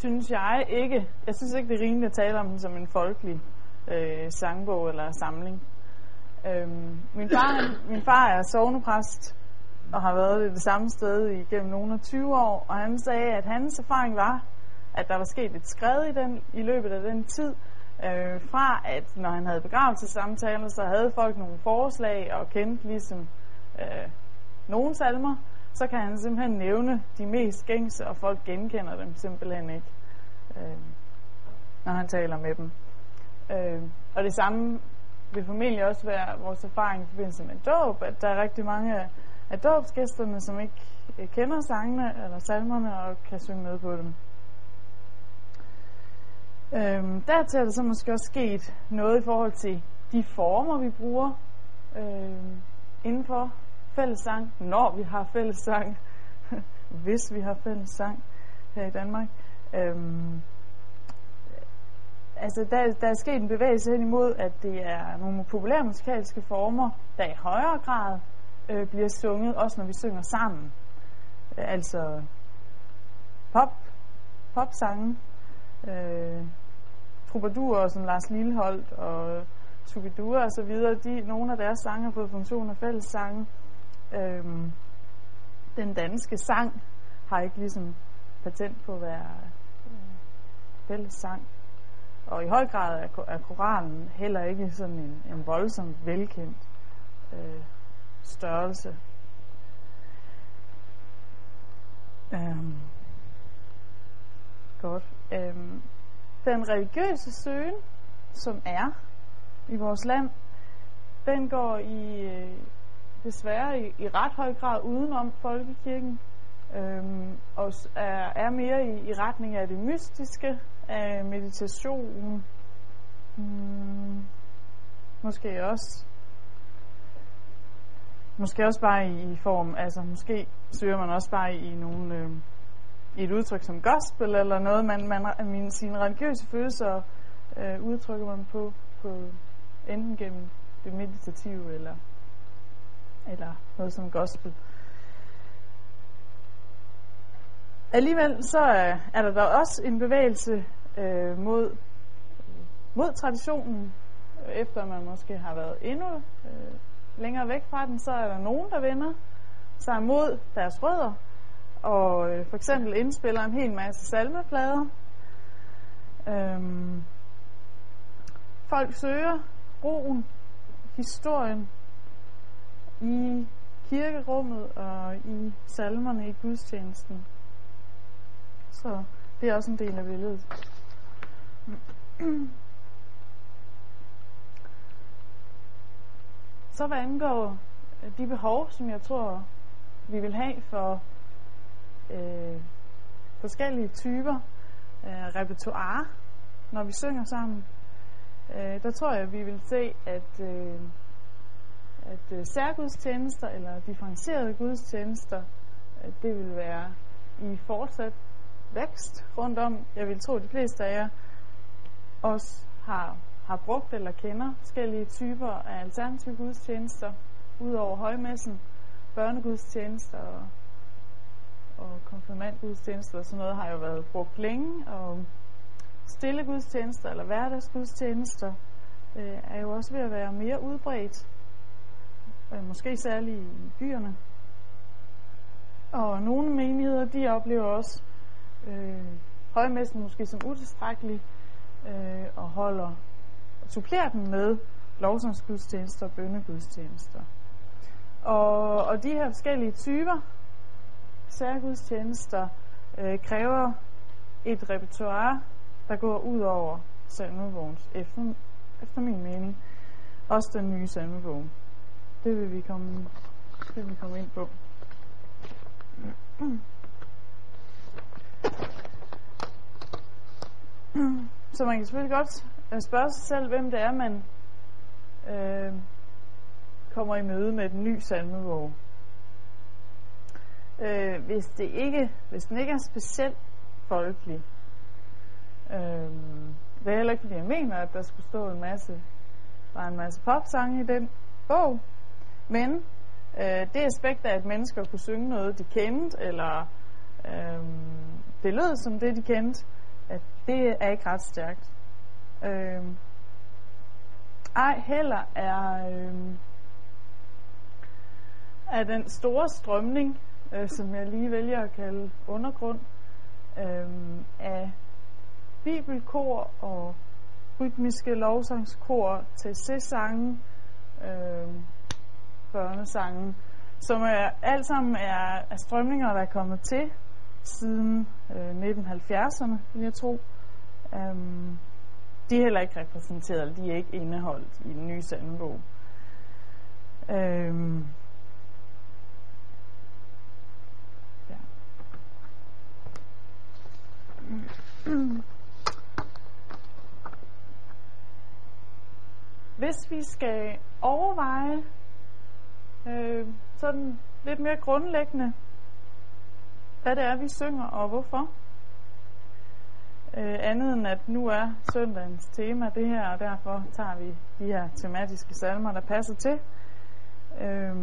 synes jeg ikke, jeg synes ikke, det er rimeligt at tale om den som en folkelig øh, sangbog eller samling. Øhm, min, far, han, min far er sovnepræst og har været det det samme sted igennem nogle af 20 år, og han sagde, at hans erfaring var, at der var sket et skred i, den, i løbet af den tid, øh, fra at når han havde begravelsesamtaler, så havde folk nogle forslag og kendte ligesom øh, nogle salmer, så kan han simpelthen nævne de mest gængse, og folk genkender dem simpelthen ikke, øh, når han taler med dem. Øh, og det samme vil formentlig også være vores erfaring i forbindelse med dåb, at der er rigtig mange af, dåbsgæsterne, som ikke kender sangene eller salmerne og kan synge med på dem. Øhm, dertil er der så måske også sket noget i forhold til de former, vi bruger øhm, inden for fællessang, når vi har fællessang, hvis vi har fællessang her i Danmark. Øhm, altså, der, der er sket en bevægelse hen imod, at det er nogle populære musikalske former, der i højere grad øh, bliver sunget, også når vi synger sammen. Øh, altså pop, popsange, øh, troubadurer som Lars Lilleholdt og Tubidua og så videre, de, nogle af deres sange har fået funktion af fællessange. Øhm, den danske sang har ikke ligesom patent på at være øh, fællessang. Og i høj grad er, er koralen heller ikke sådan en, en voldsomt velkendt øh, størrelse. Øhm, godt. Øhm, den religiøse søgen, som er i vores land, den går i øh, desværre i, i ret høj grad udenom folkekirken, øhm, og er, er mere i, i retning af det mystiske, af meditation, hmm, måske også måske også bare i, i form, altså måske søger man også bare i, i nogle øh, i et udtryk som gospel eller noget, man, man min, sine religiøse følelser øh, udtrykker man på, på enten gennem det meditative eller eller noget som gospel. Alligevel så øh, er, der, da også en bevægelse øh, mod, mod traditionen, efter man måske har været endnu øh, længere væk fra den, så er der nogen, der vender sig mod deres rødder, og øh, for eksempel indspiller en hel masse salmeplader. Øhm, folk søger roen, historien i kirkerummet og i salmerne i gudstjenesten. Så det er også en del af billedet. Så hvad angår øh, de behov, som jeg tror, vi vil have for øh, forskellige typer øh, repertoire, når vi synger sammen, øh, der tror jeg, vi vil se, at, øh, at øh, særgudstjenester eller differentierede gudstjenester, øh, det vil være i fortsat vækst rundt om. Jeg vil tro, at de fleste af jer også har, har brugt eller kender forskellige typer af alternative gudstjenester, udover højmessen, børnegudstjenester og, og konfirmandgudstjenester og sådan noget har jo været brugt længe, og stille gudstjenester eller hverdagsgudstjenester øh, er jo også ved at være mere udbredt, øh, måske særligt i byerne. Og nogle menigheder, de oplever også øh, højmessen måske som utilstrækkelig, øh, og holder og supplerer den med lovsangsgudstjenester og bønnegudstjenester. Og, og de her forskellige typer særgudstjenester øh, kræver et repertoire, der går ud over salmebogens, efter, efter min mening. Også den nye salmebog. Det vil vi komme, det vil vi komme ind på. Så man kan selvfølgelig godt øh, spørge sig selv, hvem det er, man øh, kommer i møde med den nye salmebog. Øh, hvis, det ikke, hvis den ikke er specielt folkelig, øh, det er heller ikke, fordi jeg mener, at der skulle stå en masse, bare en masse popsange i den bog, men øh, det aspekt af, at mennesker kunne synge noget, de kendte, eller øh, det lød som det, de kendte, at det er ikke ret stærkt. Øh, ej heller er, øh, er den store strømning, øh, som jeg lige vælger at kalde undergrund, øh, af bibelkor og rytmiske lovsangskor til C-sange, øh, børnesange, som er, alt sammen er, er strømninger, der er kommet til siden øh, 1970'erne, vil jeg tro. Um, de er heller ikke repræsenteret, de er ikke indeholdt i den nye salmebog. Um, øhm, ja. Hvis vi skal overveje øh, sådan lidt mere grundlæggende, hvad det er, vi synger og hvorfor, øh, andet end at nu er søndagens tema det her, og derfor tager vi de her tematiske salmer, der passer til. Øh,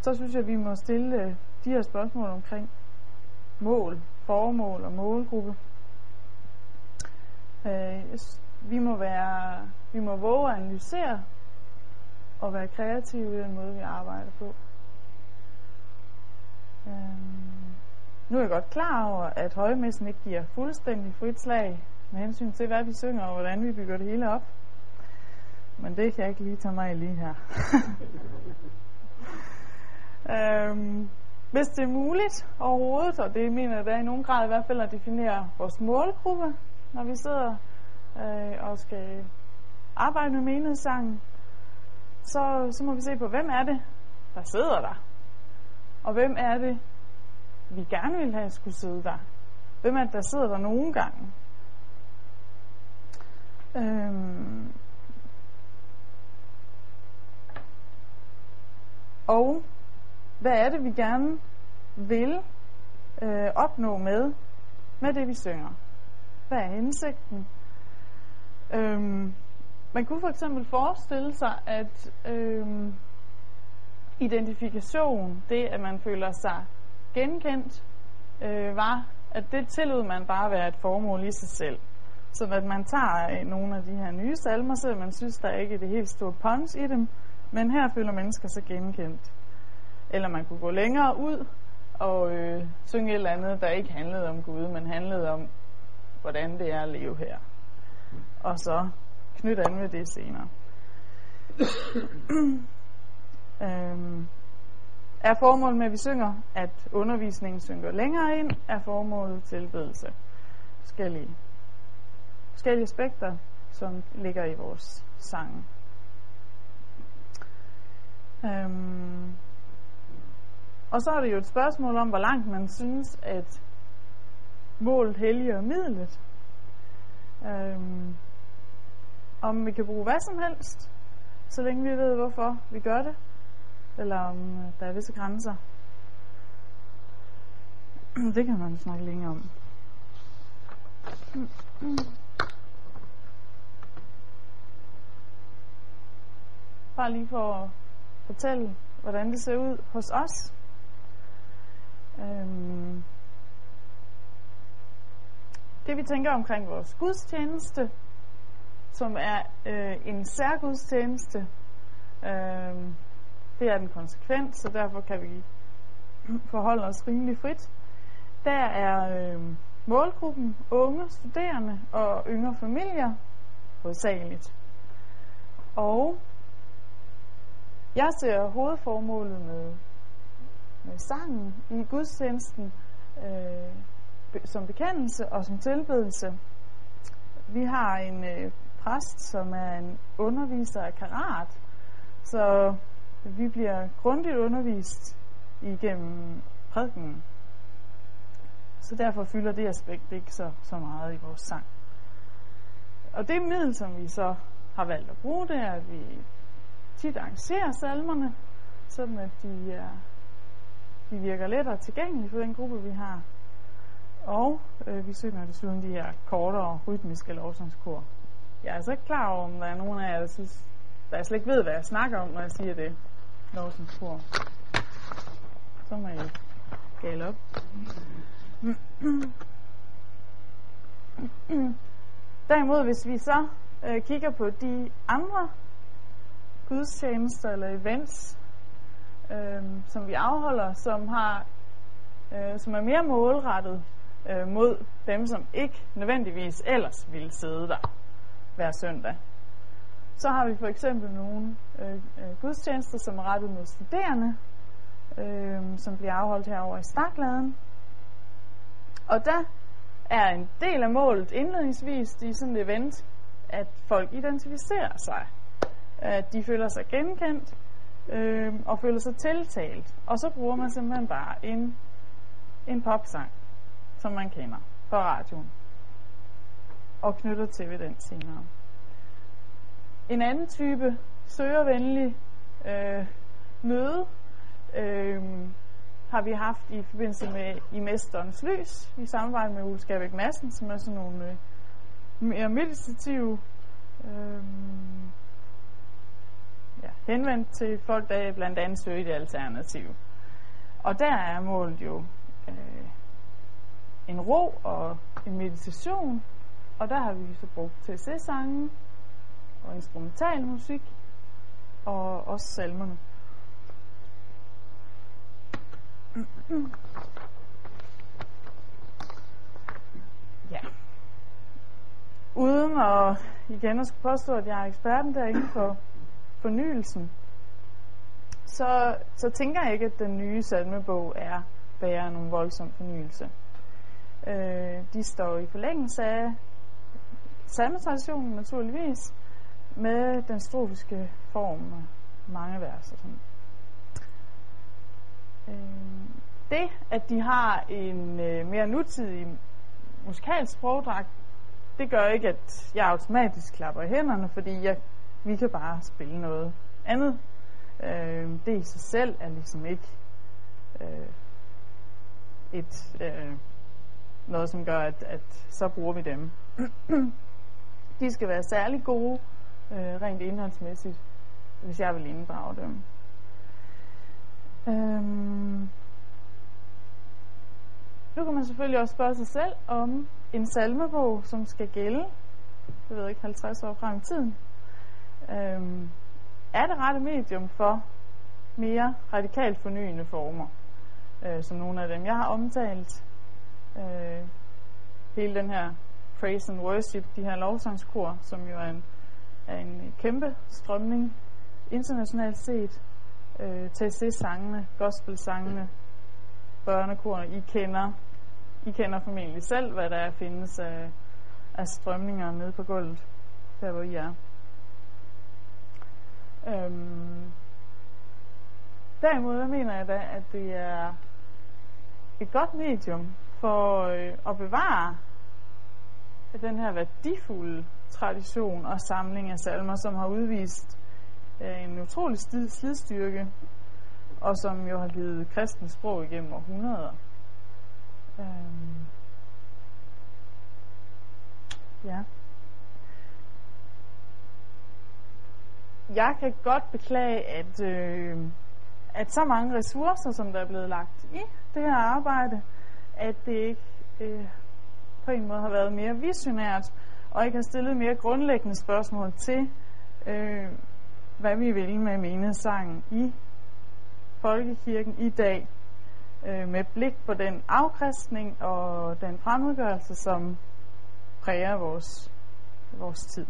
så synes jeg, vi må stille øh, de her spørgsmål omkring mål, formål og målgruppe. Øh, vi må være, vi må våge at analysere at være kreative i den måde, vi arbejder på. Øhm, nu er jeg godt klar over, at højmessen ikke giver fuldstændig frit slag med hensyn til, hvad vi synger og hvordan vi bygger det hele op. Men det kan jeg ikke lige tage mig lige her. øhm, hvis det er muligt overhovedet, og det mener jeg, det er i nogen grad i hvert fald at definere vores målgruppe, når vi sidder øh, og skal arbejde med menighedssangen, så, så må vi se på, hvem er det, der sidder der? Og hvem er det, vi gerne vil have skulle sidde der? Hvem er det, der sidder der nogle gange? Øhm, og hvad er det, vi gerne vil øh, opnå med, med det, vi synger? Hvad er hensigten? Øhm, man kunne for eksempel forestille sig, at øhm, identifikation, det at man føler sig genkendt, øh, var, at det tillod man bare være et formål i sig selv. Så at man tager øh, nogle af de her nye salmer, så man synes, der er ikke er det helt store punch i dem, men her føler mennesker sig genkendt. Eller man kunne gå længere ud og øh, synge et eller andet, der ikke handlede om Gud, men handlede om, hvordan det er at leve her. Og så knytte an ved det senere. øhm, er formålet med, at vi synger, at undervisningen synker længere ind, er formålet tilbedelse. Forskellige, forskellige aspekter, som ligger i vores sang. Øhm, og så er det jo et spørgsmål om, hvor langt man synes, at målet helliger midlet. Øhm, om vi kan bruge hvad som helst, så længe vi ved, hvorfor vi gør det, eller om øh, der er visse grænser. Det kan man snakke længe om. Bare lige for at fortælle, hvordan det ser ud hos os. Øhm, det vi tænker omkring vores gudstjeneste, som er øh, en særgudstjeneste. Øh, det er den konsekvent, så derfor kan vi forholde os rimelig frit. Der er øh, målgruppen unge, studerende og yngre familier, hovedsageligt. Og jeg ser hovedformålet med, med sangen i gudstjenesten øh, som bekendelse og som tilbedelse. Vi har en øh, præst, som er en underviser af karat, så vi bliver grundigt undervist igennem prædiken. Så derfor fylder det aspekt ikke så, så meget i vores sang. Og det middel, som vi så har valgt at bruge, det er, at vi tit arrangerer salmerne, sådan at de, er, de virker lettere tilgængelige for den gruppe, vi har. Og øh, vi synger desuden de her kortere rytmiske lovsangskor. Jeg er altså ikke klar over, om der er nogen af jer, der, synes, der slet ikke ved, hvad jeg snakker om, når jeg siger det. Lovsangskor. Så må jeg gale op. Derimod, hvis vi så øh, kigger på de andre gudstjenester eller events, øh, som vi afholder, som har øh, som er mere målrettet øh, mod dem, som ikke nødvendigvis ellers ville sidde der hver søndag. Så har vi for eksempel nogle øh, øh, gudstjenester, som er rettet mod studerende, øh, som bliver afholdt herover i Stakladen. Og der er en del af målet indledningsvis i sådan et event, at folk identificerer sig. At de føler sig genkendt øh, og føler sig tiltalt. Og så bruger man simpelthen bare en, en popsang, som man kender på radioen. Og knytter til ved den senere. En anden type søgervenlig øh, møde øh, har vi haft i forbindelse med i Mesterens Lys i samarbejde med Ole Skabæk Madsen, som er sådan nogle øh, mere meditative øh, ja, henvendt til folk, der blandt andet søger det alternative. Og der er målet jo øh, en ro og en meditation, og der har vi så brugt TC-sange og instrumental musik og også salmerne. Ja. Uden at igen at skulle påstå, at jeg er eksperten derinde for fornyelsen, så, så tænker jeg ikke, at den nye salmebog er bærer nogen voldsom fornyelse. Øh, de står i forlængelse af salmetraditionen naturligvis, med den strofiske form med mange vers og sådan. Øh, det, at de har en øh, mere nutidig musikalsk sprogdragt, det gør ikke, at jeg automatisk klapper i hænderne, fordi jeg, vi kan bare spille noget andet. Øh, det i sig selv er ligesom ikke øh, et øh, noget, som gør, at, at så bruger vi dem. de skal være særlig gode, øh, rent indholdsmæssigt, hvis jeg vil inddrage dem. Øhm. Nu kan man selvfølgelig også spørge sig selv om en salmebog, som skal gælde, jeg ved ikke, 50 år frem i tiden. Øhm, er det rette medium for mere radikalt fornyende former, øh, som nogle af dem, jeg har omtalt. Øh, hele den her praise and worship, de her lovsangskor, som jo er en, er en kæmpe strømning internationalt set. Øh, TC-sangene, gospel-sangene, børnekorene, I kender, I kender formentlig selv, hvad der findes af, af strømninger nede på gulvet, der hvor I er. Øhm, derimod mener jeg da, at det er et godt medium for øh, at bevare den her værdifulde tradition og samling af salmer, som har udvist øh, en utrolig slidstyrke, og som jo har givet kristens sprog igennem århundreder. Øhm, ja. Jeg kan godt beklage, at, øh, at så mange ressourcer, som der er blevet lagt i det her arbejde, at det ikke øh, på en måde har været mere visionært, og ikke har stillet mere grundlæggende spørgsmål til, øh, hvad vi vil med menesangen i folkekirken i dag, øh, med blik på den afkristning og den fremmedgørelse, som præger vores, vores tid.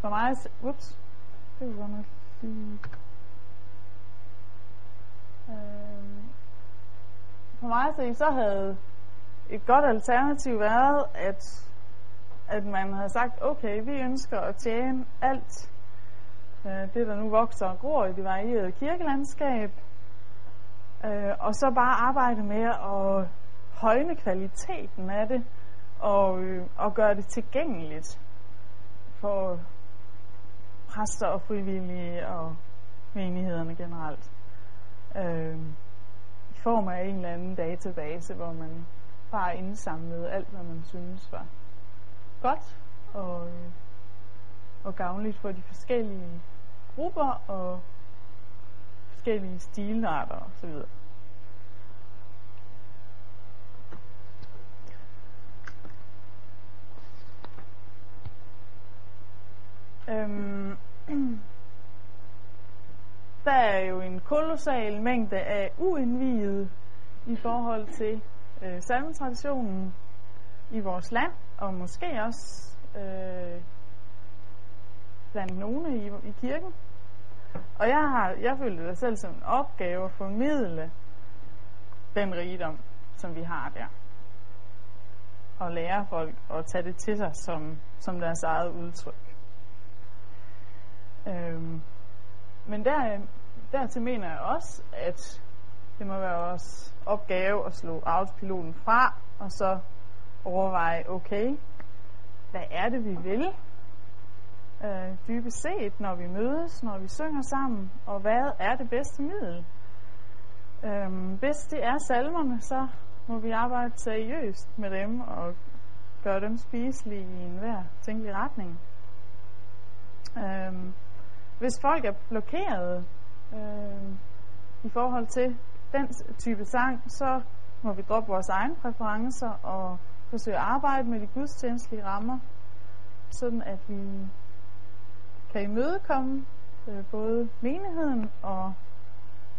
For mig, ups, det var nok lige... for mig at se, så havde et godt alternativ været, at, at man havde sagt, okay, vi ønsker at tjene alt øh, det, der nu vokser og gror i det varierede kirkelandskab, øh, og så bare arbejde med at højne kvaliteten af det, og, øh, og gøre det tilgængeligt for præster og frivillige og menighederne generelt. Øh, form af en eller anden database, hvor man bare indsamlede alt, hvad man synes var godt og, øh, og gavnligt for de forskellige grupper og forskellige stilarter osv. Øhm, der er jo en kolossal mængde af uindviede i forhold til øh, salmetraditionen i vores land, og måske også øh, blandt nogle i, i kirken. Og jeg har jeg følte det selv som en opgave at formidle den rigdom, som vi har der. Og lære folk at tage det til sig som, som deres eget udtryk. Øhm, men der, dertil mener jeg også, at det må være vores opgave at slå autopiloten fra, og så overveje, okay, hvad er det, vi vil? Øh, dybest set, når vi mødes, når vi synger sammen, og hvad er det bedste middel? Øh, hvis det er salmerne, så må vi arbejde seriøst med dem og gøre dem spiselige i enhver tænkelig retning. Øh, hvis folk er blokeret øh, i forhold til den type sang, så må vi droppe vores egne præferencer og forsøge at arbejde med de gudstjenestlige rammer, sådan at vi kan imødekomme øh, både menigheden og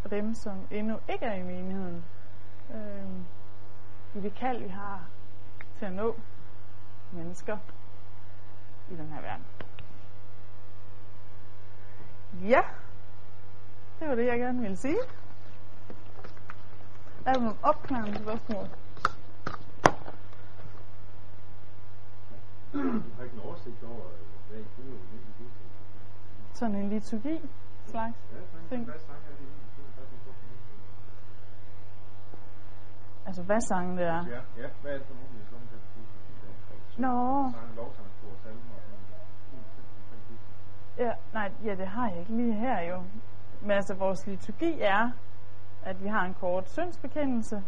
dem, som endnu ikke er i menigheden, øh, i det kald, vi har til at nå mennesker i den her verden. Ja, det var det, jeg gerne ville sige. Er der nogle opklarende spørgsmål? Du har ikke en oversigt over, hvad I bruger i gudstjeneste? Sådan en liturgi slags Ja, ting. Sang Altså, hvad sangen det er? Ja, ja. Hvad er det for nogle, vi har sunget til gudstjeneste? Nå, Sange, lovsangskor, salmer ja, nej, ja, det har jeg ikke lige her jo. Men altså, vores liturgi er, at vi har en kort syndsbekendelse,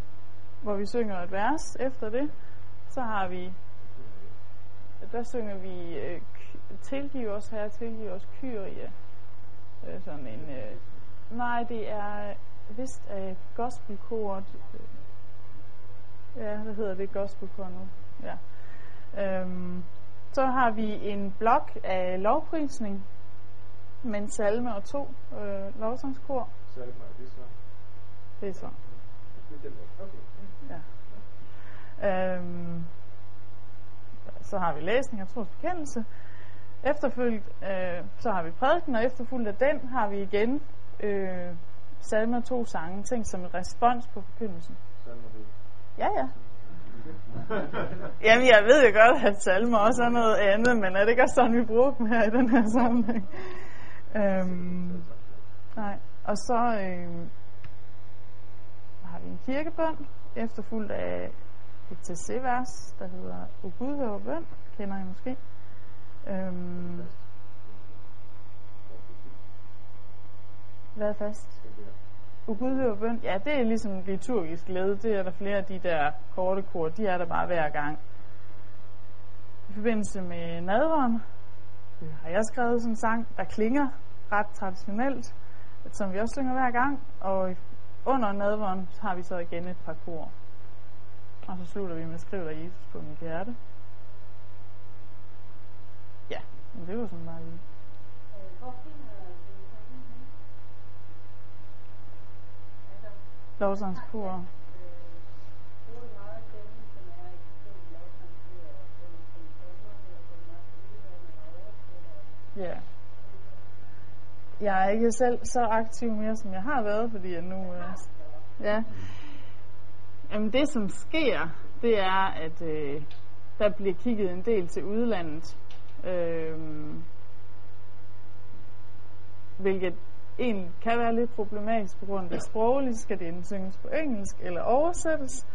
hvor vi synger et vers efter det. Så har vi, der synger vi, øh, tilgiv os herre, tilgiv os Kyrie. Øh, sådan en, øh, nej, det er vist af gospelkort. Ja, hvad hedder det gospelkor nu? Ja. Øhm, så har vi en blok af lovprisning, med en salme og to øh, lovsangskor. Salmer, er det så? Det er så. Der. Okay. Ja. Øhm, så har vi læsning og tros bekendelse. Efterfølgende, øh, så har vi prædiken, og efterfulgt af den har vi igen øh, salme og to sange, tænkt som en respons på forkyndelsen. Ja, ja. Jamen, jeg ved jo godt, at salmer også er noget andet, men er det ikke også sådan, vi bruger dem her i den her sammenhæng? Øhm, nej. Og så øhm, har vi en kirkebøn, efterfulgt af et TC-vers, der hedder O Gud hør bøn, kender I måske. Øhm, hvad er fast? O Gud hør bøn, ja, det er ligesom liturgisk led. Det er der flere af de der korte kor, de er der bare hver gang. I forbindelse med nadveren øh, har jeg skrevet sådan en sang, der klinger ret traditionelt, som vi også synger hver gang. Og under nadveren har vi så igen et par kor. Og så slutter vi med Skriv dig Jesus på mit hjerte. Ja, men det var sådan bare lige. Lovsangskor. Ja. Jeg er ikke selv så aktiv mere, som jeg har været, fordi jeg nu... Øh, ja. Jamen det, som sker, det er, at øh, der bliver kigget en del til udlandet. Øh, hvilket egentlig kan være lidt problematisk på grund af det sproglige. Skal det enten synges på engelsk eller oversættes.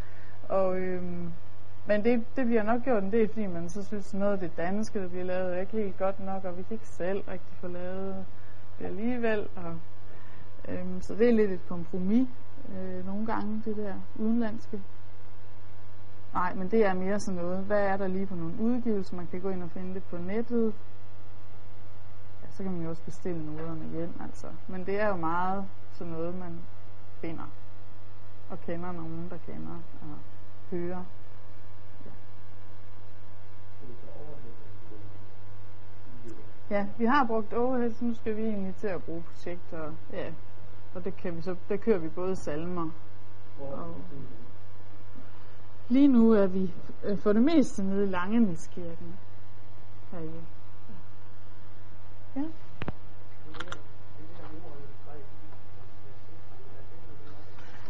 Og, øhm, men det, det bliver nok gjort en del, fordi man så synes, noget af det danske, der bliver lavet, er ikke helt godt nok, og vi kan ikke selv rigtig få lavet det alligevel. Og, øhm, så det er lidt et kompromis øh, nogle gange, det der udenlandske. Nej, men det er mere sådan noget. Hvad er der lige på nogle udgivelser? Man kan gå ind og finde det på nettet. Ja, så kan man jo også bestille noderne hjem, altså. Men det er jo meget sådan noget, man finder. Og kender nogen, der kender og hører. Ja, vi har brugt overhead, så nu skal vi egentlig til at bruge projekter. Ja, og det, kan vi så, der kører vi både salmer. Og lige nu er vi øh, for det meste nede i Langenæskirken. Herhjemme. Ja.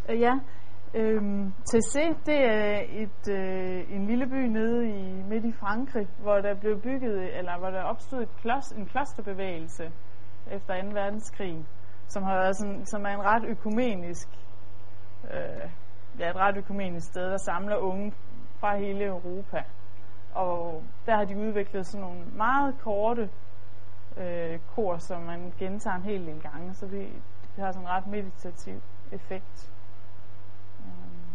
Øh, Ja, øhm, Tessé, det er et, øh, en lille by nede i midt i Frankrig, hvor der blev bygget, eller hvor der opstod et klos, en klosterbevægelse efter 2. verdenskrig, som har været sådan, som er en ret økumenisk, øh, ja, et ret økumenisk sted, der samler unge fra hele Europa. Og der har de udviklet sådan nogle meget korte øh, kor, som man gentager en hel del gange, så det, det har sådan en ret meditativ effekt. Øhm,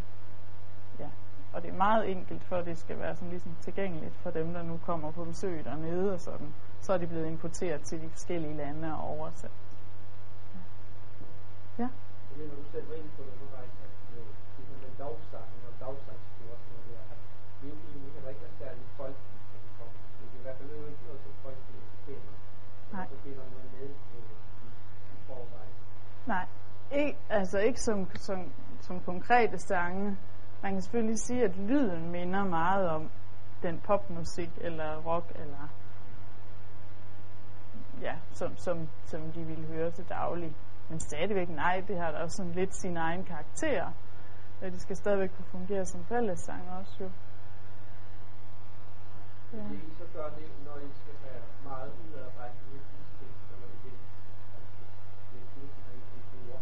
ja. Og det er meget enkelt, for det skal være sådan ligesom tilgængeligt for dem, der nu kommer på besøg dernede og sådan. Så er de blevet importeret til de forskellige lande og oversat. Ja. Jeg mener, du selv var inde på det, nu at med, ligesom med dagsangen og dagsangstur og sådan noget der, at det er egentlig heller ikke er særlig folkeligt, når det kommer. Det er i hvert fald ikke noget, som folk kender. Nej. Så det er noget med øh, i forvejen. Nej, ikke, altså ikke som, som, som konkrete sange. Man kan selvfølgelig sige, at lyden minder meget om den popmusik eller rock, eller ja, som, som, som de ville høre til daglig. Men stadigvæk nej, det har da også sådan lidt sin egen karakter. Og det skal stadigvæk kunne fungere som fællessang også jo. Ja. Det I så gør det, når I skal have meget udadrettet af gudstekster, når I vil, altså, det er det, når I vil bruge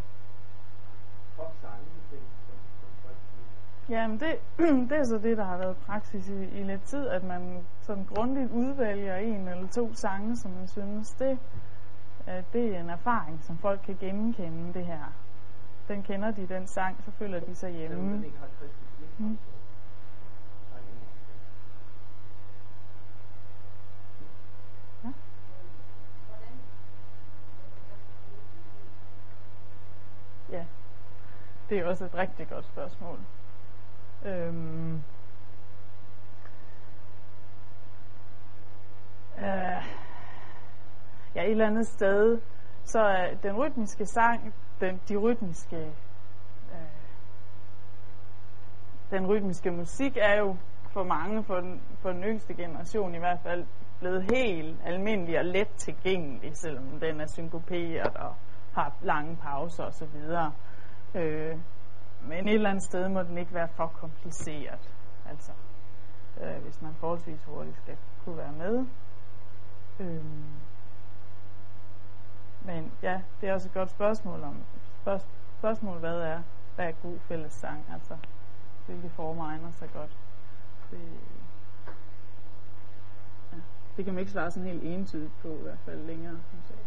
popsange, som, som, som folk vil. Jamen det, det er så det, der har været praksis i, i lidt tid, at man sådan grundigt udvælger en eller to sange, som man synes, det, øh, det er en erfaring, som folk kan genkende det her. Den kender de, den sang, så føler de sig hjemme. Mm. Ja. Ja, det er også et rigtig godt spørgsmål. Øhm. Øh. Ja, et eller andet sted, så er den rytmiske sang, den, de rytmiske, øh, den rytmiske musik er jo for mange, for den, for den yngste generation i hvert fald, blevet helt almindelig og let tilgængelig, selvom den er synkoperet og har lange pauser osv. Øh, men et eller andet sted må den ikke være for kompliceret, altså øh, hvis man forholdsvis hurtigt skal kunne være med. Øhm. men ja, det er også et godt spørgsmål om spørg- spørgsmål, hvad er, hvad er god fællessang, altså hvilke former egner sig godt. Det, ja, det kan man ikke svare sådan helt entydigt på i hvert fald længere. synes jeg.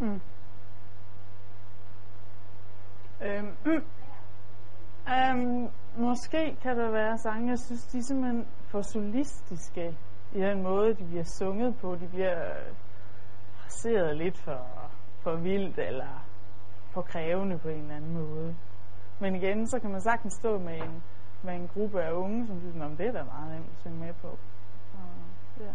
Mm. Øhm, mm. øhm, måske kan der være sange, jeg synes, de er simpelthen for solistiske i den måde, de bliver sunget på. De bliver øh, fraseret lidt for, for vildt eller for krævende på en eller anden måde. Men igen, så kan man sagtens stå med en, med en gruppe af unge, som synes, om det er da meget nemt at synge med på. Og, ja.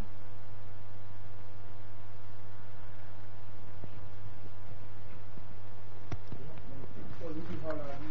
什么计划呢？